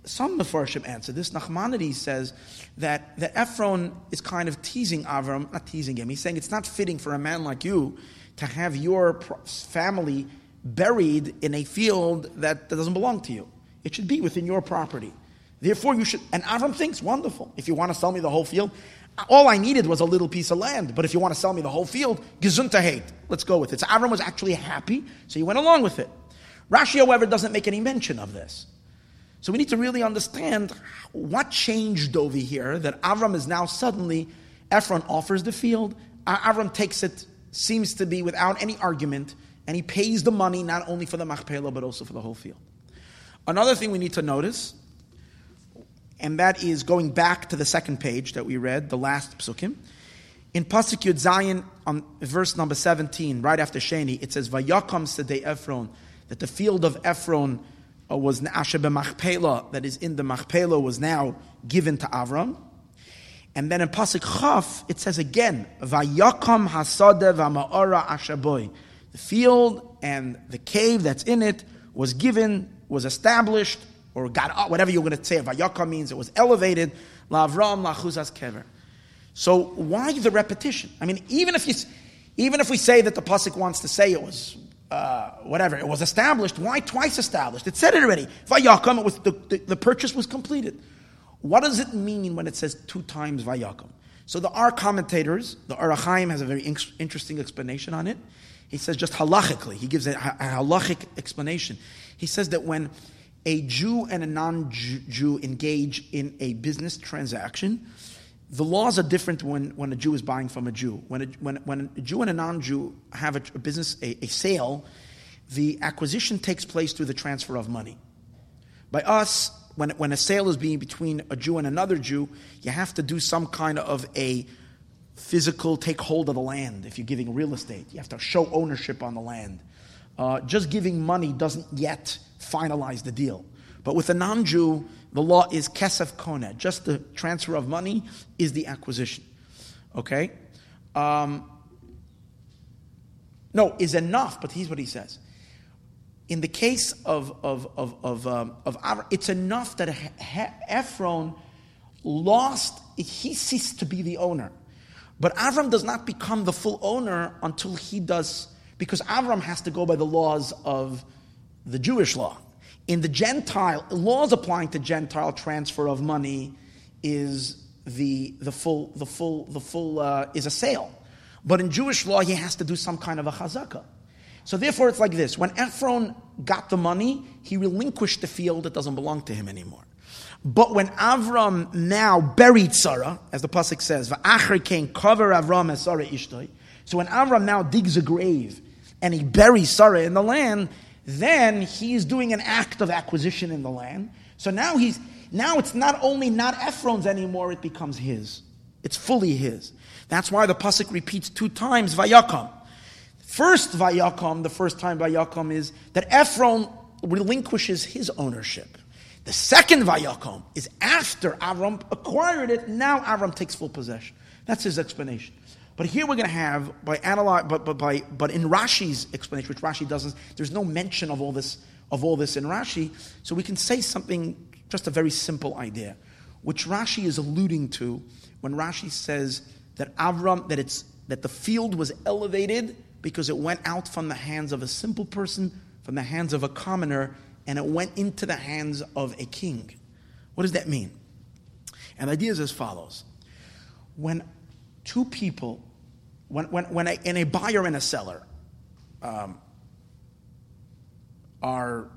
some Mefarshim answer this. Nachmanides says that, that Ephron is kind of teasing Avram, not teasing him. He's saying it's not fitting for a man like you to have your family buried in a field that, that doesn't belong to you. It should be within your property. Therefore, you should. And Avram thinks, wonderful. If you want to sell me the whole field, all I needed was a little piece of land, but if you want to sell me the whole field, gesundheit, let's go with it. So Avram was actually happy, so he went along with it. Rashi, however, doesn't make any mention of this. So we need to really understand what changed over here that Avram is now suddenly, Ephron offers the field, Avram takes it, seems to be without any argument, and he pays the money not only for the Machpelah, but also for the whole field. Another thing we need to notice and that is going back to the second page that we read, the last psukim. In Pasuk Yud Zayin, on verse number 17, right after Sheni, it says, Vayakam Sedei Ephron, that the field of Ephron uh, was Asher Machpelah, that is in the Machpelah, was now given to Avram. And then in Pasuk Chaf, it says again, Vayakam Hasade V'Ma'ora Ashaboy. The field and the cave that's in it was given, was established or got up, whatever you're going to say. Vayaka means it was elevated. Lavram lachuzas kever. So why the repetition? I mean, even if you, even if we say that the pasuk wants to say it was uh, whatever, it was established. Why twice established? It said it already. Vayakam, it was the, the, the, purchase was completed. What does it mean when it says two times Vayakam? So the our commentators, the Ohr HaChaim has a very in- interesting explanation on it. He says just halachically, he gives a, a halachic explanation. He says that when a Jew and a non Jew engage in a business transaction, the laws are different when, when a Jew is buying from a Jew. When a, when, when a Jew and a non Jew have a, a business, a, a sale, the acquisition takes place through the transfer of money. By us, when, when a sale is being between a Jew and another Jew, you have to do some kind of a physical take hold of the land if you're giving real estate. You have to show ownership on the land. Uh, just giving money doesn't yet finalize the deal. But with a non Jew, the law is kesef kona. Just the transfer of money is the acquisition. Okay? Um, no, is enough, but here's what he says. In the case of, of, of, of, um, of Avram, it's enough that Ephron lost, he ceased to be the owner. But Avram does not become the full owner until he does, because Avram has to go by the laws of the Jewish law. In the Gentile, laws applying to Gentile transfer of money is the, the full, the full, the full uh, is a sale. But in Jewish law, he has to do some kind of a chazakah. So therefore, it's like this: when Ephron got the money, he relinquished the field that doesn't belong to him anymore. But when Avram now buried Sarah, as the pasuk says, "Va'acher came cover Avram as Sarah ishtoi." So when Avram now digs a grave and he buries Sarah in the land, then he's doing an act of acquisition in the land. So now he's now it's not only not Ephron's anymore, it becomes his. It's fully his. That's why the pasuk repeats two times Vayakam. First Vayakam, the first time Vayakam is that Ephron relinquishes his ownership. The second Vayakam is after Avram acquired it. Now Avram takes full possession. That's his explanation. But here we're going to have by analyze, but, but by but in Rashi's explanation, which Rashi doesn't, there's no mention of all this of all this in Rashi. So we can say something, just a very simple idea, which Rashi is alluding to when Rashi says that Avram that it's that the field was elevated because it went out from the hands of a simple person, from the hands of a commoner, and it went into the hands of a king. What does that mean? And the idea is as follows: when two people when, when, when a, and a buyer and a seller um, are,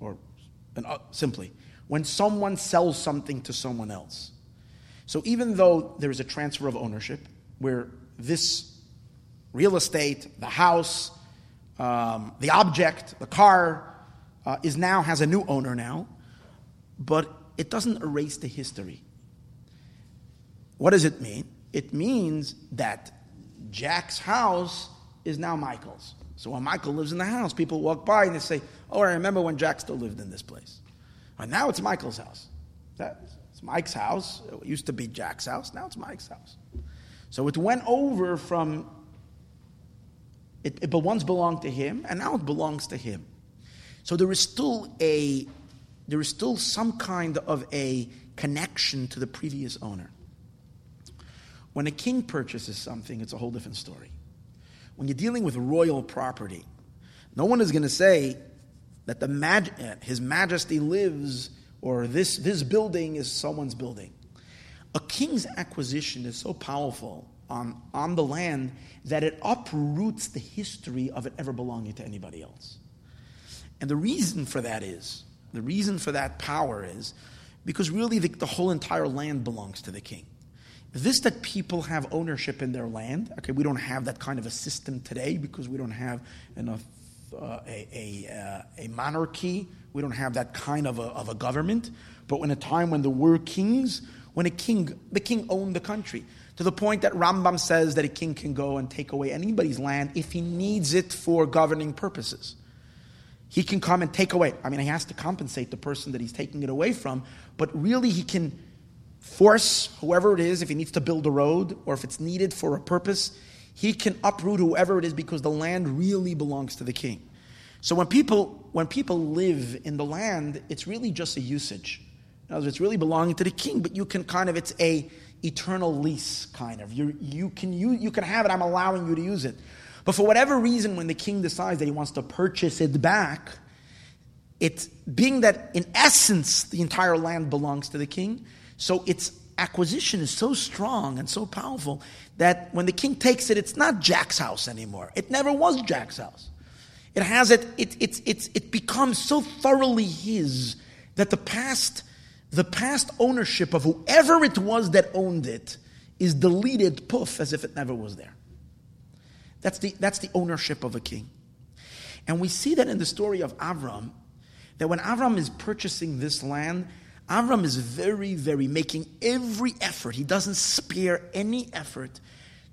or uh, simply, when someone sells something to someone else. So even though there is a transfer of ownership, where this real estate, the house, um, the object, the car, uh, is now has a new owner now, but it doesn't erase the history. What does it mean? It means that Jack's house is now Michael's. So when Michael lives in the house, people walk by and they say, Oh, I remember when Jack still lived in this place. And now it's Michael's house. It's Mike's house. It used to be Jack's house. Now it's Mike's house. So it went over from, it, it once belonged to him, and now it belongs to him. So there is still a, there is still some kind of a connection to the previous owner. When a king purchases something, it's a whole different story. When you're dealing with royal property, no one is going to say that the mag- eh, His Majesty lives or this, this building is someone's building. a king's acquisition is so powerful on, on the land that it uproots the history of it ever belonging to anybody else. And the reason for that is, the reason for that power is because really the, the whole entire land belongs to the king. This that people have ownership in their land, okay, we don't have that kind of a system today because we don't have enough, uh, a, a, uh, a monarchy, we don't have that kind of a, of a government. But in a time when there were kings, when a king, the king owned the country, to the point that Rambam says that a king can go and take away anybody's land if he needs it for governing purposes. He can come and take away. I mean, he has to compensate the person that he's taking it away from, but really he can force whoever it is, if he needs to build a road or if it's needed for a purpose, he can uproot whoever it is because the land really belongs to the king. So when people when people live in the land, it's really just a usage. Words, it's really belonging to the king, but you can kind of it's a eternal lease kind of. You you can you you can have it. I'm allowing you to use it. But for whatever reason, when the king decides that he wants to purchase it back, it being that in essence the entire land belongs to the king, so its acquisition is so strong and so powerful that when the king takes it, it's not Jack's house anymore. It never was Jack's house. It has it, it, it, it, it becomes so thoroughly his that the past, the past ownership of whoever it was that owned it is deleted, poof, as if it never was there. That's the, that's the ownership of a king. And we see that in the story of Avram, that when Avram is purchasing this land, Avram is very, very making every effort. He doesn't spare any effort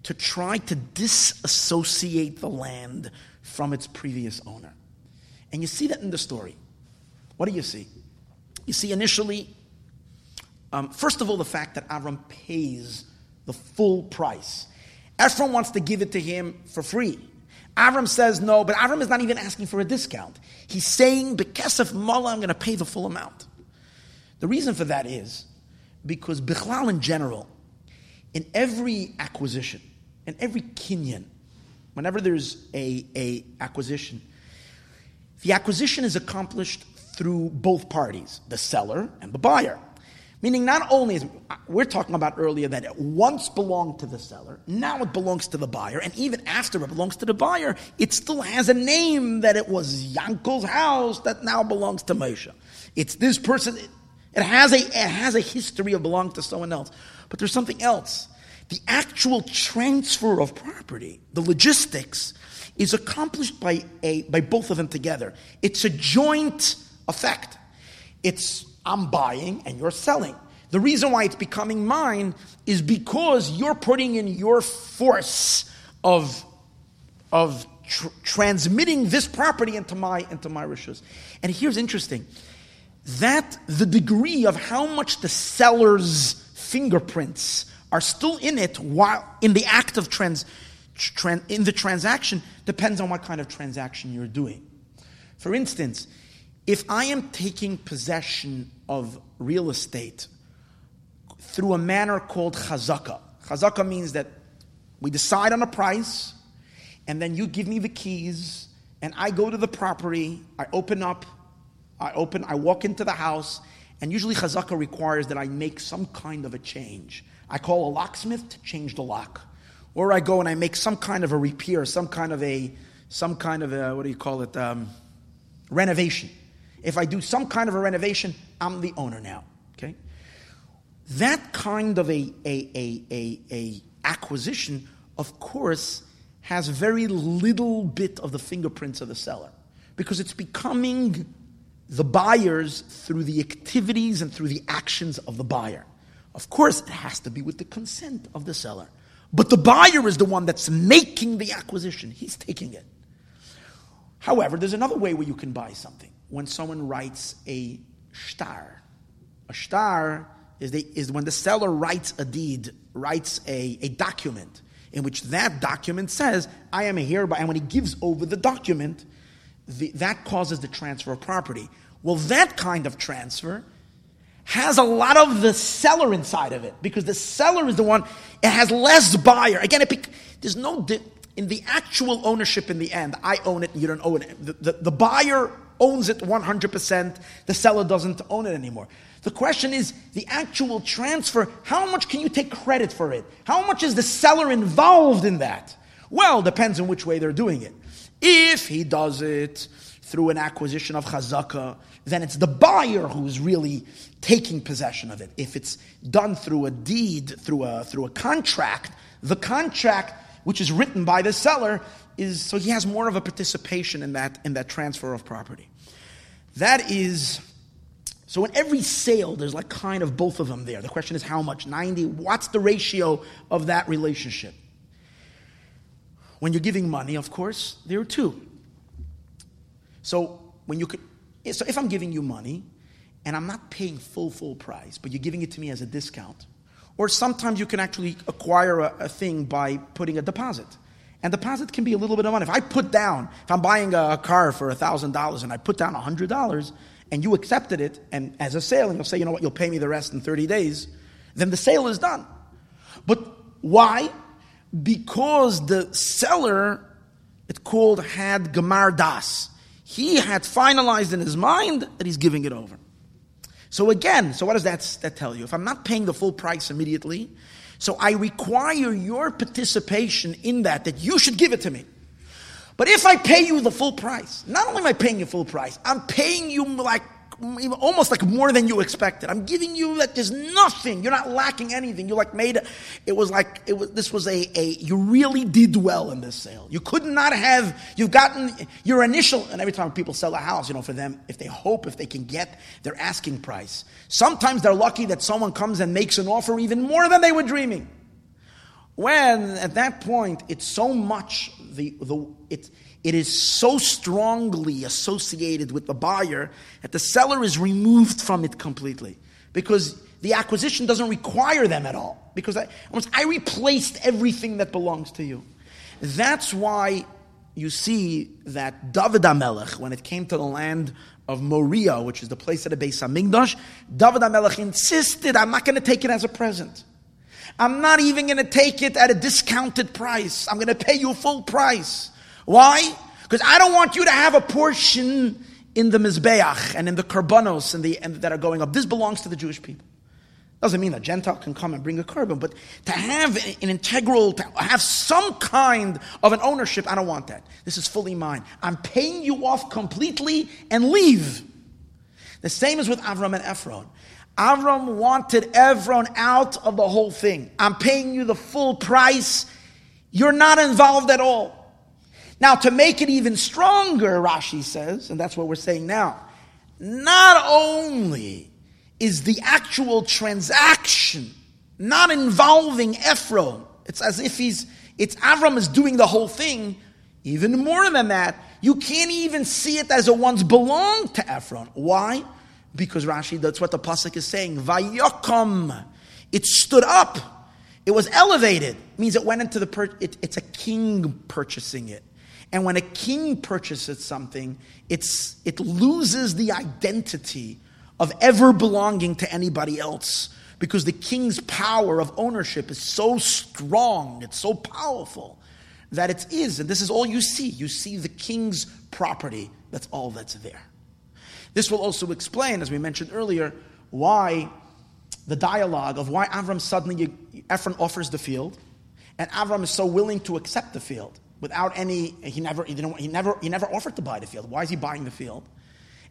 to try to disassociate the land from its previous owner. And you see that in the story. What do you see? You see, initially, um, first of all, the fact that Avram pays the full price. Ephron wants to give it to him for free. Avram says no, but Avram is not even asking for a discount. He's saying, Bekesef Mala, I'm going to pay the full amount. The reason for that is because Bichlal in general, in every acquisition, in every kinyan, whenever there's a, a acquisition, the acquisition is accomplished through both parties, the seller and the buyer. Meaning, not only is uh, we're talking about earlier that it once belonged to the seller, now it belongs to the buyer, and even after it belongs to the buyer, it still has a name that it was Yankel's house that now belongs to Moshe. It's this person. It has a, it has a history of belonging to someone else. But there's something else. The actual transfer of property, the logistics, is accomplished by, a, by both of them together. It's a joint effect. It's I'm buying and you're selling. The reason why it's becoming mine is because you're putting in your force of, of tr- transmitting this property into my into my rishus. And here's interesting that the degree of how much the seller's fingerprints are still in it while in the act of trans, trans, in the transaction depends on what kind of transaction you're doing. For instance, if I am taking possession of real estate through a manner called chazaka, chazaka means that we decide on a price, and then you give me the keys, and I go to the property, I open up I open, I walk into the house, and usually chazaka requires that I make some kind of a change. I call a locksmith to change the lock, or I go and I make some kind of a repair, some kind of a, some kind of a what do you call it, um, renovation. If I do some kind of a renovation, I'm the owner now. Okay, that kind of a a a a, a acquisition, of course, has very little bit of the fingerprints of the seller because it's becoming the buyers through the activities and through the actions of the buyer. Of course, it has to be with the consent of the seller. But the buyer is the one that's making the acquisition, he's taking it. However, there's another way where you can buy something. When someone writes a shtar, a shtar is, the, is when the seller writes a deed, writes a, a document, in which that document says, I am hereby, and when he gives over the document, the, that causes the transfer of property. Well, that kind of transfer has a lot of the seller inside of it because the seller is the one, it has less buyer. Again, it, there's no, in the actual ownership in the end, I own it and you don't own it. The, the, the buyer owns it 100%. The seller doesn't own it anymore. The question is the actual transfer, how much can you take credit for it? How much is the seller involved in that? Well, depends on which way they're doing it. If he does it through an acquisition of chazaka, then it's the buyer who's really taking possession of it. If it's done through a deed, through a, through a contract, the contract, which is written by the seller, is so he has more of a participation in that, in that transfer of property. That is so in every sale, there's like kind of both of them there. The question is how much? 90. What's the ratio of that relationship? When you're giving money, of course, there are two. So when you could, so if I'm giving you money and I'm not paying full full price, but you're giving it to me as a discount, or sometimes you can actually acquire a, a thing by putting a deposit. And deposit can be a little bit of money. If I put down, if I'm buying a car for $1,000 and I put down $100, and you accepted it, and as a sale, and you'll say, you know what, you'll pay me the rest in 30 days, then the sale is done. But why? Because the seller, it's called had Gamar Das. He had finalized in his mind that he's giving it over. So again, so what does that, that tell you? If I'm not paying the full price immediately, so I require your participation in that, that you should give it to me. But if I pay you the full price, not only am I paying you full price, I'm paying you like almost like more than you expected. I'm giving you like there's nothing. You're not lacking anything. You like made it was like it was this was a, a you really did well in this sale. You could not have you've gotten your initial and every time people sell a house, you know, for them, if they hope if they can get their asking price. Sometimes they're lucky that someone comes and makes an offer even more than they were dreaming. When at that point it's so much the, the it, it is so strongly associated with the buyer that the seller is removed from it completely because the acquisition doesn't require them at all because I, I replaced everything that belongs to you. That's why you see that David HaMelech, when it came to the land of Moriah, which is the place of the Beis Hamikdash, David HaMelech insisted, I'm not going to take it as a present. I'm not even going to take it at a discounted price. I'm going to pay you full price. Why? Because I don't want you to have a portion in the Mizbeach and in the Karbanos and the, and that are going up. This belongs to the Jewish people. Doesn't mean a Gentile can come and bring a korban, but to have an integral, to have some kind of an ownership, I don't want that. This is fully mine. I'm paying you off completely and leave. The same is with Avram and Ephron. Avram wanted Ephron out of the whole thing. I'm paying you the full price. You're not involved at all. Now, to make it even stronger, Rashi says, and that's what we're saying now, not only is the actual transaction not involving Ephron, it's as if he's, it's Avram is doing the whole thing. Even more than that, you can't even see it as it once belonged to Ephron. Why? Because Rashi, that's what the pasuk is saying. Vayokom, it stood up. It was elevated. It means it went into the. Per- it, it's a king purchasing it, and when a king purchases something, it's it loses the identity of ever belonging to anybody else because the king's power of ownership is so strong. It's so powerful that it is, and this is all you see. You see the king's property. That's all that's there. This will also explain, as we mentioned earlier, why the dialogue of why Avram suddenly, Ephron offers the field, and Avram is so willing to accept the field without any, he never, he, didn't, he, never, he never offered to buy the field. Why is he buying the field?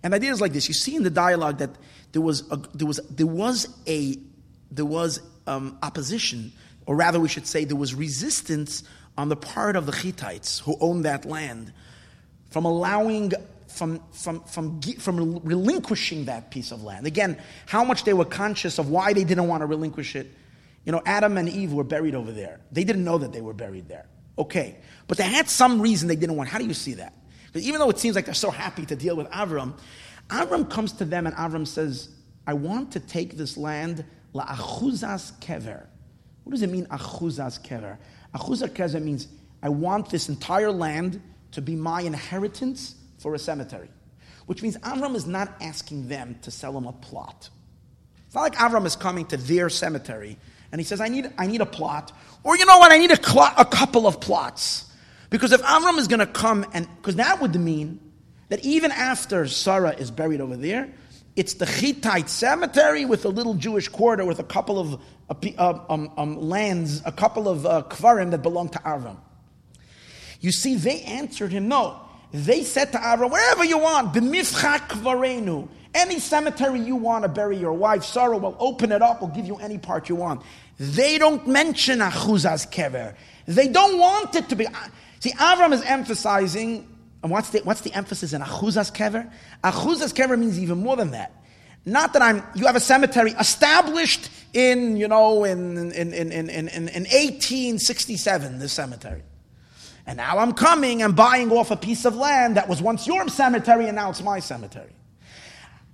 And the idea is like this. You see in the dialogue that there was a, there was, there was a, there was um, opposition, or rather we should say there was resistance on the part of the Hittites who owned that land from allowing from, from, from, from relinquishing that piece of land. Again, how much they were conscious of why they didn't want to relinquish it. You know, Adam and Eve were buried over there. They didn't know that they were buried there. Okay. But they had some reason they didn't want. How do you see that? Because even though it seems like they're so happy to deal with Avram, Avram comes to them and Avram says, I want to take this land, la achuzas kever. What does it mean, achuzas kever? Achuzas kever means, I want this entire land to be my inheritance for a cemetery. Which means Avram is not asking them to sell him a plot. It's not like Avram is coming to their cemetery and he says, I need, I need a plot. Or you know what? I need a, cl- a couple of plots. Because if Avram is going to come and, because that would mean that even after Sarah is buried over there, it's the Hittite cemetery with a little Jewish quarter with a couple of uh, um, um, lands, a couple of uh, kvarim that belong to Avram. You see, they answered him, no. They said to Avram, wherever you want, kvarenu, any cemetery you want to bury your wife, Sarah, will open it up, we'll give you any part you want. They don't mention Achuzas kever. They don't want it to be. See, Avram is emphasizing, and what's the, what's the emphasis in Achuzas kever? Achuzas kever means even more than that. Not that I'm, you have a cemetery established in, you know, in, in, in, in, in, in 1867, this cemetery. And now I'm coming and buying off a piece of land that was once your cemetery and now it's my cemetery.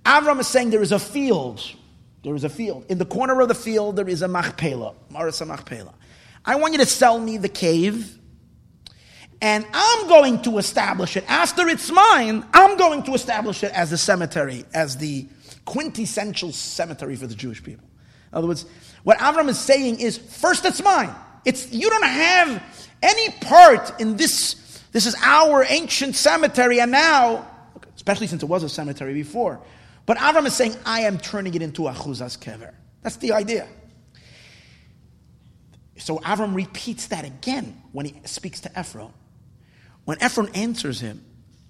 Avram is saying there is a field. There is a field. In the corner of the field, there is a machpelah, Marasa machpelah. I want you to sell me the cave, and I'm going to establish it. After it's mine, I'm going to establish it as the cemetery, as the quintessential cemetery for the Jewish people. In other words, what Avram is saying is first it's mine. It's you don't have any part in this. This is our ancient cemetery, and now, especially since it was a cemetery before, but Avram is saying, I am turning it into a chuzas kever. That's the idea. So Avram repeats that again when he speaks to Ephron. When Ephron answers him,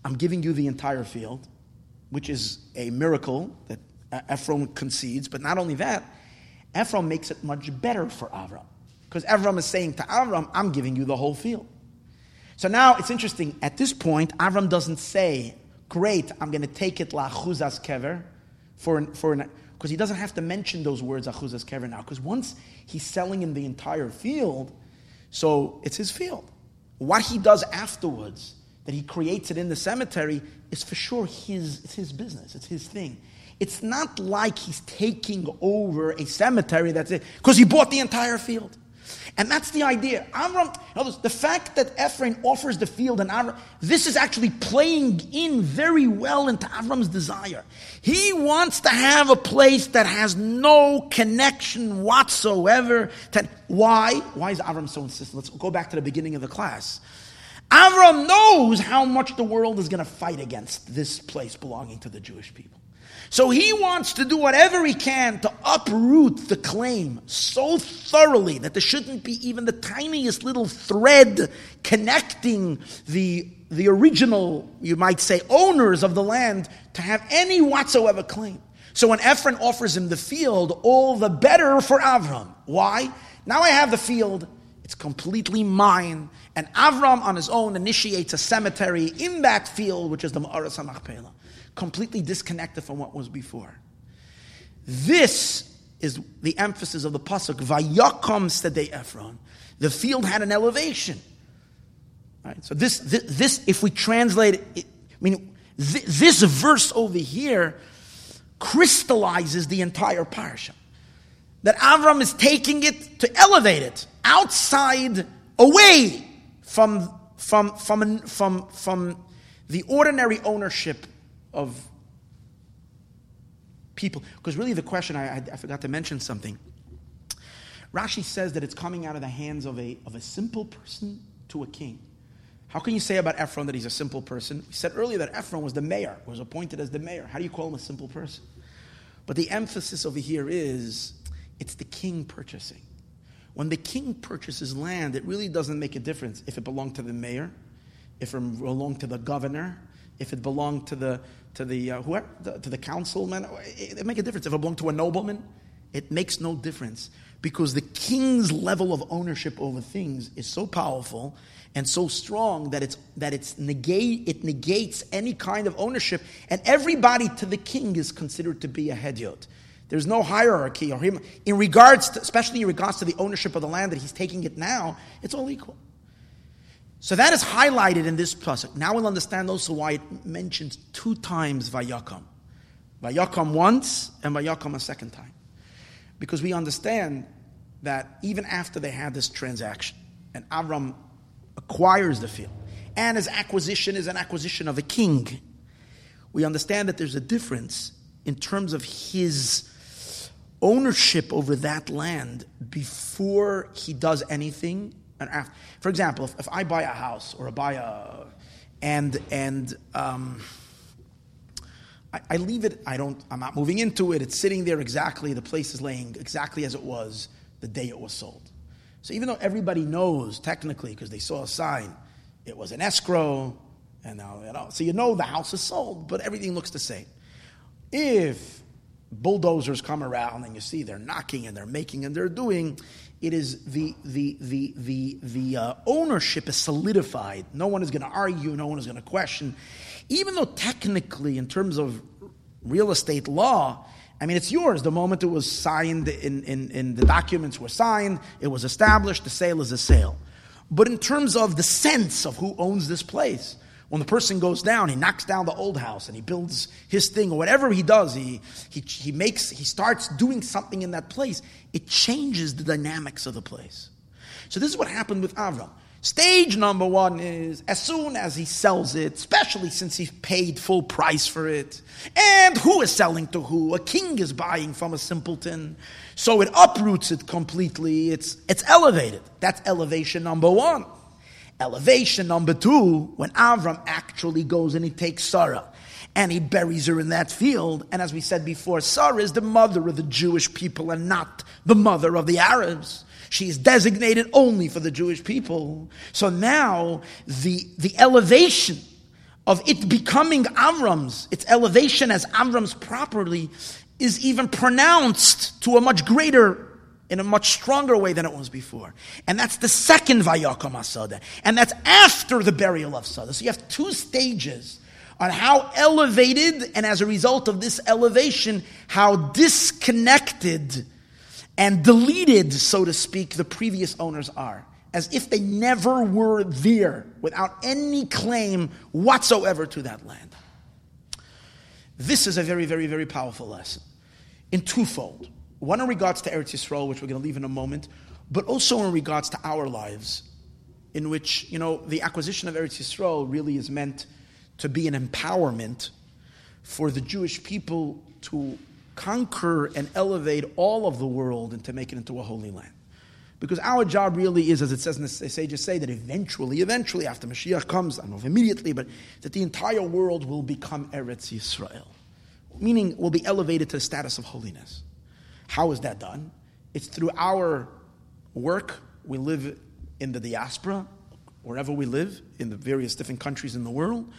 I'm giving you the entire field, which is a miracle that Ephron concedes. But not only that, Ephron makes it much better for Avram. Because Avram is saying to Avram, I'm giving you the whole field. So now it's interesting. At this point, Avram doesn't say, Great, I'm going to take it la chuzas kever for for because he doesn't have to mention those words achuzas kever now. Because once he's selling him the entire field, so it's his field. What he does afterwards, that he creates it in the cemetery, is for sure his it's his business. It's his thing. It's not like he's taking over a cemetery that's it because he bought the entire field. And that's the idea. Avram, words, the fact that Ephron offers the field and Avram, this is actually playing in very well into Avram's desire. He wants to have a place that has no connection whatsoever. To, why? Why is Avram so insistent? Let's go back to the beginning of the class. Avram knows how much the world is going to fight against this place belonging to the Jewish people. So he wants to do whatever he can to uproot the claim so thoroughly that there shouldn't be even the tiniest little thread connecting the, the original, you might say, owners of the land to have any whatsoever claim. So when Ephron offers him the field, all the better for Avram. Why? Now I have the field, it's completely mine. And Avram on his own initiates a cemetery in that field, which is the Ma'aras HaMachpelah completely disconnected from what was before. This is the emphasis of the pasuk. Vayakam Sedei Ephron. The field had an elevation. Right? So this, this, this, if we translate it, I mean, th- this verse over here crystallizes the entire parsha. That Avram is taking it to elevate it outside, away from, from, from, from, from the ordinary ownership of people. Because really, the question, I, I, forgot to mention something. Rashi says that it's coming out of the hands of a, of a simple person to a king. How can you say about Ephron that he's a simple person? We said earlier that Ephron was the mayor, was appointed as the mayor. How do you call him a simple person? But the emphasis over here is it's the king purchasing. When the king purchases land, it really doesn't make a difference if it belonged to the mayor, if it belonged to the governor, if it belonged to the to the uh, whoever the, to the councilman, it, it make a difference. If it belonged to a nobleman, it makes no difference because the king's level of ownership over things is so powerful and so strong that it's that it's negate it negates any kind of ownership, and everybody to the king is considered to be a hedyot. There's no hierarchy or him in regards, to, especially in regards to the ownership of the land that he's taking it now. It's all equal. So that is highlighted in this pasuk. Now we'll understand also why it mentions two times Vayakam. Vayakam once and Vayakam a second time. Because we understand that even after they had this transaction, and Avram acquires the field, and his acquisition is an acquisition of a king, we understand that there's a difference in terms of his ownership over that land before he does anything after. For example, if, if I buy a house or I buy a, and and um, I, I leave it, I don't, I'm not moving into it. It's sitting there exactly, the place is laying exactly as it was the day it was sold. So even though everybody knows technically, because they saw a sign, it was an escrow, and now, you know, so you know the house is sold, but everything looks the same. If bulldozers come around and you see they're knocking and they're making and they're doing, it is the the the the the uh, ownership is solidified. No one is going to argue. No one is going to question, even though technically, in terms of real estate law, I mean it's yours. The moment it was signed in in, in the documents were signed, it was established. The sale is a sale. But in terms of the sense of who owns this place, when the person goes down, he knocks down the old house and he builds his thing or whatever he does, he, he, he makes, he starts doing something in that place. It changes the dynamics of the place. So this is what happened with Avram. Stage number one is as soon as he sells it, especially since he paid full price for it, and who is selling to who? A king is buying from a simpleton. So it uproots it completely. It's, it's elevated. That's elevation number one. Elevation number two, when Avram actually goes and he takes Sarah and he buries her in that field. And as we said before, Sarah is the mother of the Jewish people and not the mother of the Arabs. She is designated only for the Jewish people. So now the, the elevation of it becoming Avram's, its elevation as Avram's properly, is even pronounced to a much greater in a much stronger way than it was before. And that's the second Vayakom Asada. And that's after the burial of Sada. So you have two stages on how elevated, and as a result of this elevation, how disconnected and deleted, so to speak, the previous owners are. As if they never were there without any claim whatsoever to that land. This is a very, very, very powerful lesson in twofold. One in regards to Eretz Yisrael, which we're going to leave in a moment, but also in regards to our lives, in which, you know, the acquisition of Eretz Yisrael really is meant to be an empowerment for the Jewish people to conquer and elevate all of the world and to make it into a holy land. Because our job really is, as it says in the sages say, that eventually, eventually, after Mashiach comes, I don't know if immediately, but that the entire world will become Eretz Yisrael. Meaning, will be elevated to the status of holiness. How is that done? It's through our work. We live in the diaspora, wherever we live, in the various different countries in the world.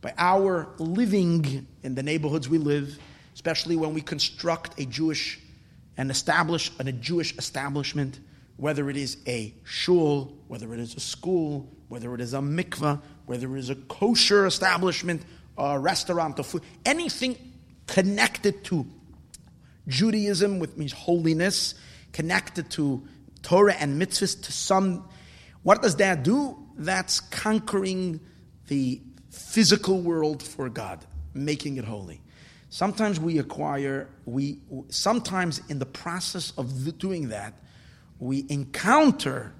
By our living in the neighborhoods we live, especially when we construct a Jewish and establish a Jewish establishment, whether it is a shul, whether it is a school, whether it is a mikveh, whether it is a kosher establishment, a restaurant, a food, anything connected to Judaism, which means holiness, connected to Torah and mitzvahs to some. What does that do? That's conquering the physical world for God, making it holy. Sometimes we acquire, we sometimes in the process of doing that, we encounter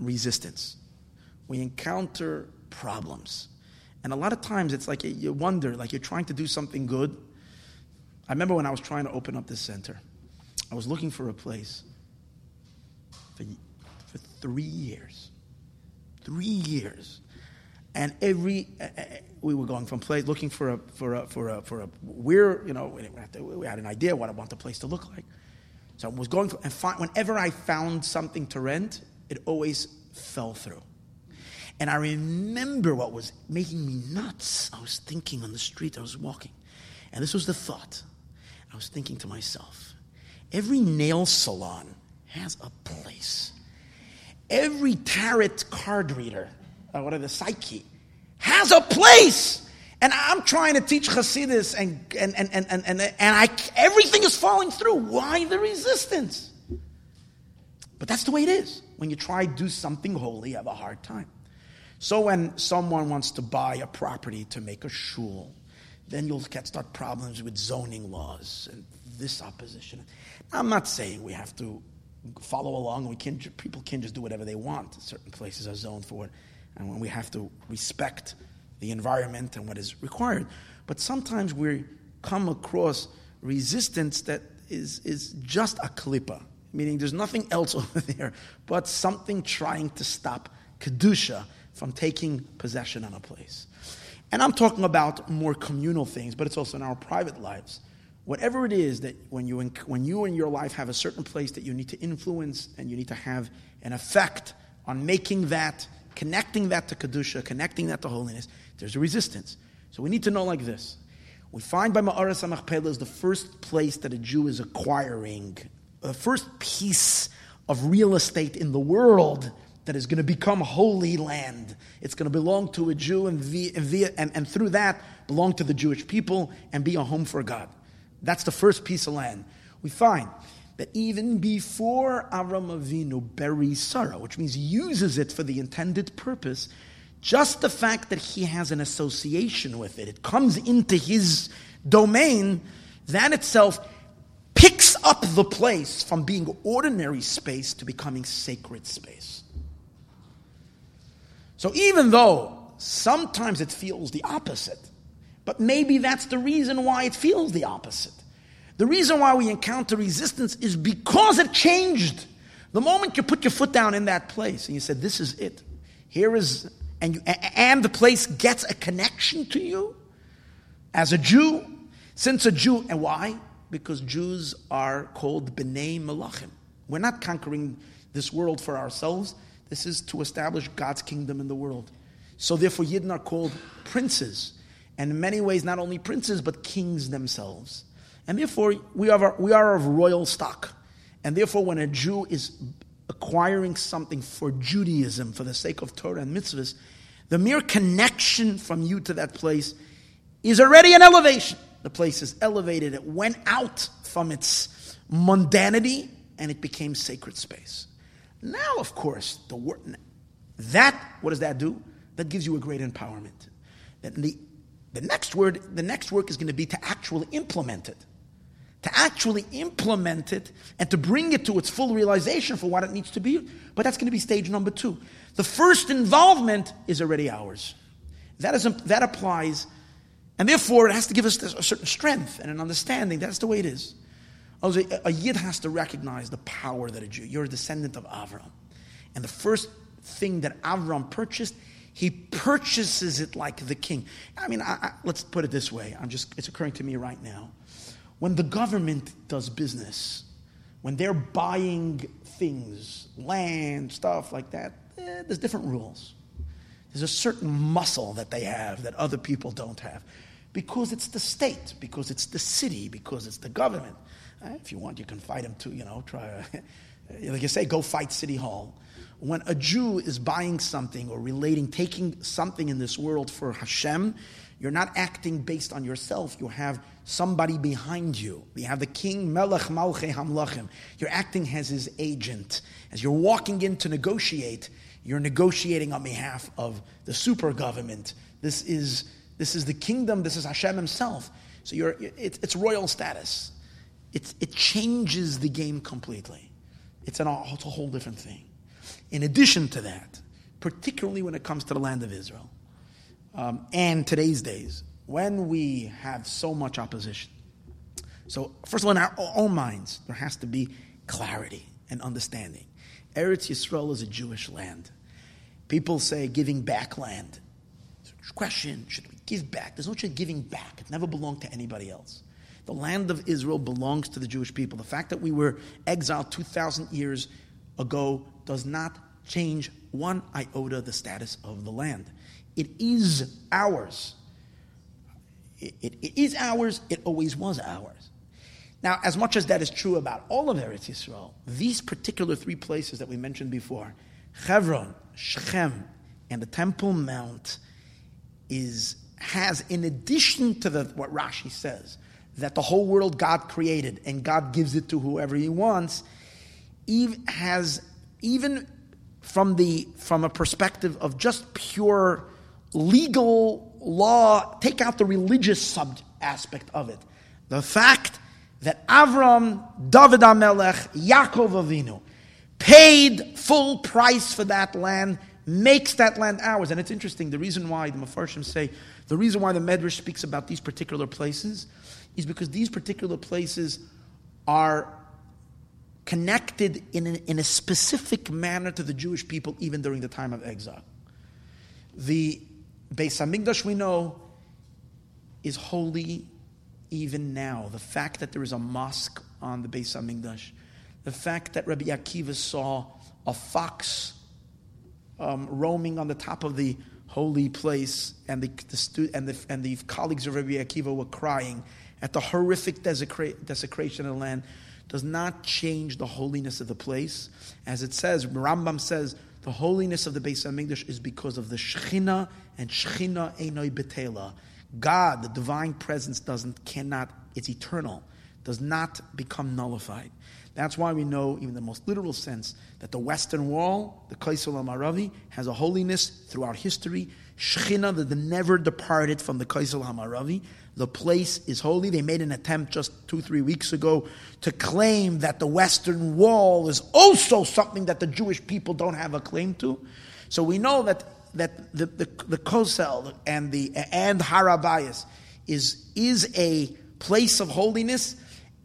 resistance. We encounter problems. And a lot of times it's like you wonder, like you're trying to do something good, I remember when I was trying to open up this center, I was looking for a place for, for three years. Three years. And every, uh, we were going from place, looking for a, for a, for a, for a, we're, you know, we, to, we had an idea what I want the place to look like. So I was going, and find, whenever I found something to rent, it always fell through. And I remember what was making me nuts. I was thinking on the street, I was walking. And this was the thought. I was thinking to myself, every nail salon has a place. Every tarot card reader, uh, whatever, the psyche, has a place. And I'm trying to teach Hasidus, and, and, and, and, and, and, and I, everything is falling through. Why the resistance? But that's the way it is. When you try to do something holy, you have a hard time. So when someone wants to buy a property to make a shul, then you'll get start problems with zoning laws and this opposition. I'm not saying we have to follow along. We can people can just do whatever they want. Certain places are zoned for it, and when we have to respect the environment and what is required. But sometimes we come across resistance that is is just a klippa, meaning there's nothing else over there but something trying to stop kedusha from taking possession on a place. And I'm talking about more communal things, but it's also in our private lives. Whatever it is that when you, when you in your life have a certain place that you need to influence and you need to have an effect on making that, connecting that to Kedusha, connecting that to holiness, there's a resistance. So we need to know like this. We find by Ma'aras HaMachpelah is the first place that a Jew is acquiring, the first piece of real estate in the world that is going to become holy land. It's going to belong to a Jew and, via, and, and through that belong to the Jewish people and be a home for God. That's the first piece of land. We find that even before Avram Avinu buries Sarah, which means uses it for the intended purpose, just the fact that he has an association with it, it comes into his domain, that itself picks up the place from being ordinary space to becoming sacred space. So even though sometimes it feels the opposite, but maybe that's the reason why it feels the opposite. The reason why we encounter resistance is because it changed. The moment you put your foot down in that place and you said, This is it, here is, and, you, and the place gets a connection to you as a Jew, since a Jew, and why? Because Jews are called B'nai Melachim. We're not conquering this world for ourselves, this is to establish God's kingdom in the world. So therefore, Yidden are called princes and in many ways, not only princes, but kings themselves. And therefore, we are, we are of royal stock. And therefore, when a Jew is acquiring something for Judaism, for the sake of Torah and mitzvahs, the mere connection from you to that place is already an elevation. The place is elevated. It went out from its mundanity and it became sacred space. Now, of course, the word, that, what does that do? That gives you a great empowerment. That the the next word, the next work is going to be to actually implement it. To actually implement it and to bring it to its full realization for what it needs to be. But that's going to be stage number two. The first involvement is already ours. That, is, that applies, and therefore it has to give us a certain strength and an understanding. That's the way it is. A, a Yid has to recognize the power that a Jew, you're a descendant of Avram. And the first thing that Avram purchased he purchases it like the king. I mean, I, I, let's put it this way. I'm just, it's occurring to me right now. When the government does business, when they're buying things, land, stuff like that, eh, there's different rules. There's a certain muscle that they have that other people don't have. Because it's the state, because it's the city, because it's the government. Eh, if you want, you can fight him too, you know, try, like you say, go fight City Hall when a Jew is buying something or relating, taking something in this world for Hashem, you're not acting based on yourself. You have somebody behind you. You have the king, Melech Malche Hamlachim. You're acting as his agent. As you're walking in to negotiate, you're negotiating on behalf of the super government. This is, this is the kingdom, this is Hashem himself. So you're, it, it's royal status. It, it changes the game completely. It's, an, it's a whole different thing. In addition to that, particularly when it comes to the land of Israel um, and today's days, when we have so much opposition. So, first of all, in our own minds, there has to be clarity and understanding. Eretz Yisrael is a Jewish land. People say giving back land. Question should we give back? There's no such giving back. It never belonged to anybody else. The land of Israel belongs to the Jewish people. The fact that we were exiled 2,000 years ago does not change one iota the status of the land. It is ours. It, it, it is ours, it always was ours. Now, as much as that is true about all of Eretz Yisrael, these particular three places that we mentioned before, Hebron, Shechem, and the Temple Mount, is has, in addition to the, what Rashi says, that the whole world God created and God gives it to whoever He wants, has even from the from a perspective of just pure legal law, take out the religious sub aspect of it. The fact that Avram, David Amelech, Yaakov Avinu paid full price for that land makes that land ours. And it's interesting, the reason why the Mefarshim say, the reason why the Medrash speaks about these particular places is because these particular places are connected in a, in a specific manner to the Jewish people even during the time of exile. The Beis Hamikdash we know is holy even now. The fact that there is a mosque on the Beis Hamikdash, the fact that Rabbi Akiva saw a fox um, roaming on the top of the holy place, and the, the stu- and the and the colleagues of Rabbi Akiva were crying at the horrific desecra- desecration of the land, does not change the holiness of the place. As it says, Rambam says, the holiness of the Beis Hamikdash is because of the Shechina and Shechina Einoi Betela. God, the divine presence, doesn't, cannot, it's eternal, does not become nullified. That's why we know, even the most literal sense, that the Western Wall, the Kosel Hamaravi, has a holiness throughout history. Shechina, that never departed from the Kosel Hamaravi. The place is holy. They made an attempt just two, three weeks ago to claim that the Western Wall is also something that the Jewish people don't have a claim to. So we know that that the, the, the Kosel and the and Har Habayis is is a place of holiness,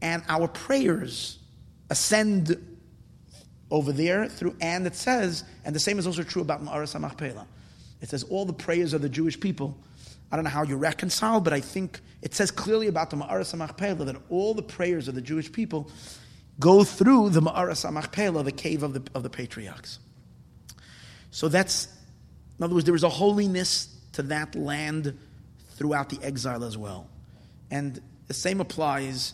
and our prayers ascend over there through. And it says, and the same is also true about Ma'aras Hamachpelah. It says all the prayers of the Jewish people. I don't know how you reconcile, but I think it says clearly about the Ma'aras Hamachpelah that all the prayers of the Jewish people go through the Ma'aras Hamachpelah, the cave of the of the patriarchs. So that's in other words, there is a holiness to that land throughout the exile as well. And the same applies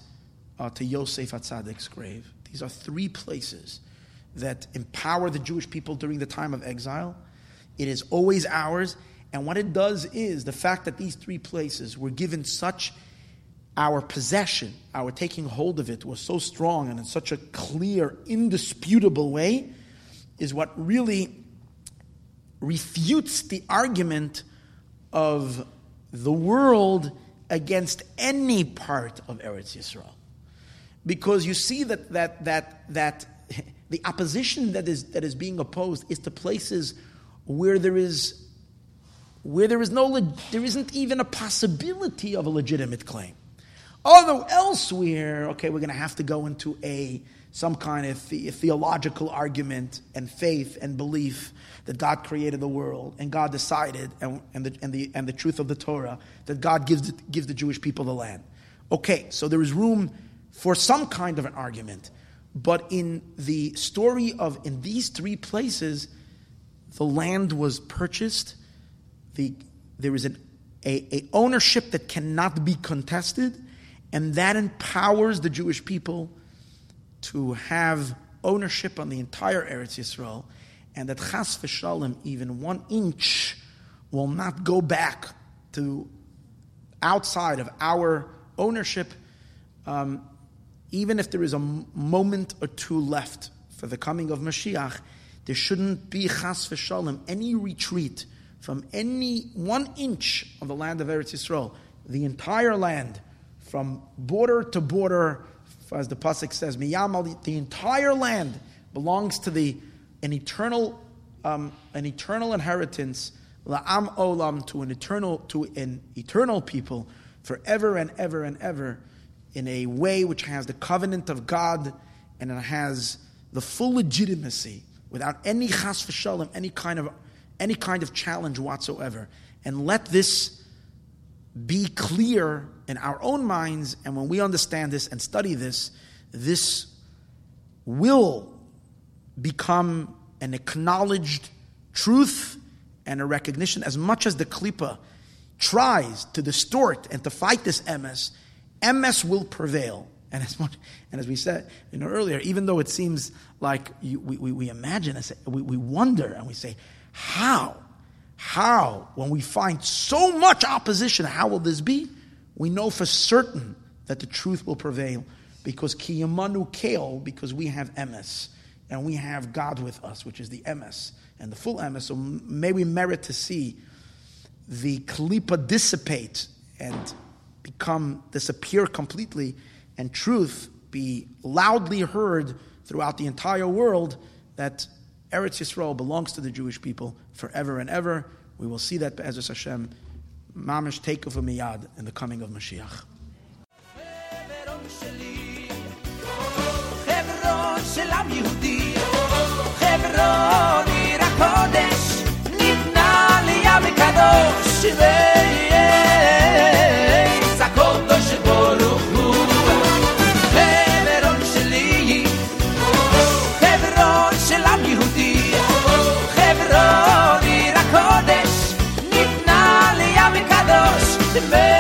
uh, to Yosef Atzadik's grave. These are three places that empower the Jewish people during the time of exile. It is always ours. And what it does is the fact that these three places were given such our possession, our taking hold of it was so strong and in such a clear, indisputable way, is what really refutes the argument of the world against any part of Eretz Yisrael. Because you see that, that, that, that the opposition that is, that is being opposed is to places where there is where there is no there isn't even a possibility of a legitimate claim. Although elsewhere, okay, we're going to have to go into a some kind of the, theological argument and faith and belief that God created the world and God decided, and, and, the, and, the, and the truth of the Torah, that God gives, gives the Jewish people the land. Okay, so there is room for some kind of an argument. But in the story of, in these three places, the land was purchased. The, there is an, a, a ownership that cannot be contested, and that empowers the Jewish people to have ownership on the entire Eretz Yisrael and that chas v'shalom, even one inch, will not go back to outside of our ownership, um, even if there is a moment or two left for the coming of Mashiach, there shouldn't be chas v'shalom, any retreat from any one inch of the land of Eretz Yisrael, the entire land, from border to border, as the pasuk says, miyamal, the entire land belongs to the an eternal, um, an eternal inheritance, la'am olam, to an eternal, to an eternal people, forever and ever and ever, in a way which has the covenant of God and it has the full legitimacy without any chas v'shalom, any kind of any kind of challenge whatsoever. And let this be clear in our own minds, and when we understand this and study this, this will become an acknowledged truth and a recognition. As much as the Klippa tries to distort and to fight this emes, emes will prevail. And as much, and as we said you know earlier, even though it seems like you, we, we, we, imagine, we, we wonder and we say, how, how, when we find so much opposition, how will this be? We know for certain that the truth will prevail because kiyamanu kale, because we have emes and we have God with us, which is the emes and the full emes. So may we merit to see the kalipa dissipate and become disappear completely, and truth be loudly heard throughout the entire world that Eretz Yisrael belongs to the Jewish people forever and ever. We will see that Be'ezus Hashem, mamish take of a miyad in the coming of Mashiach. של עם יהודי חברון עיר הקודש ניתנה לי ים קדוש to bed.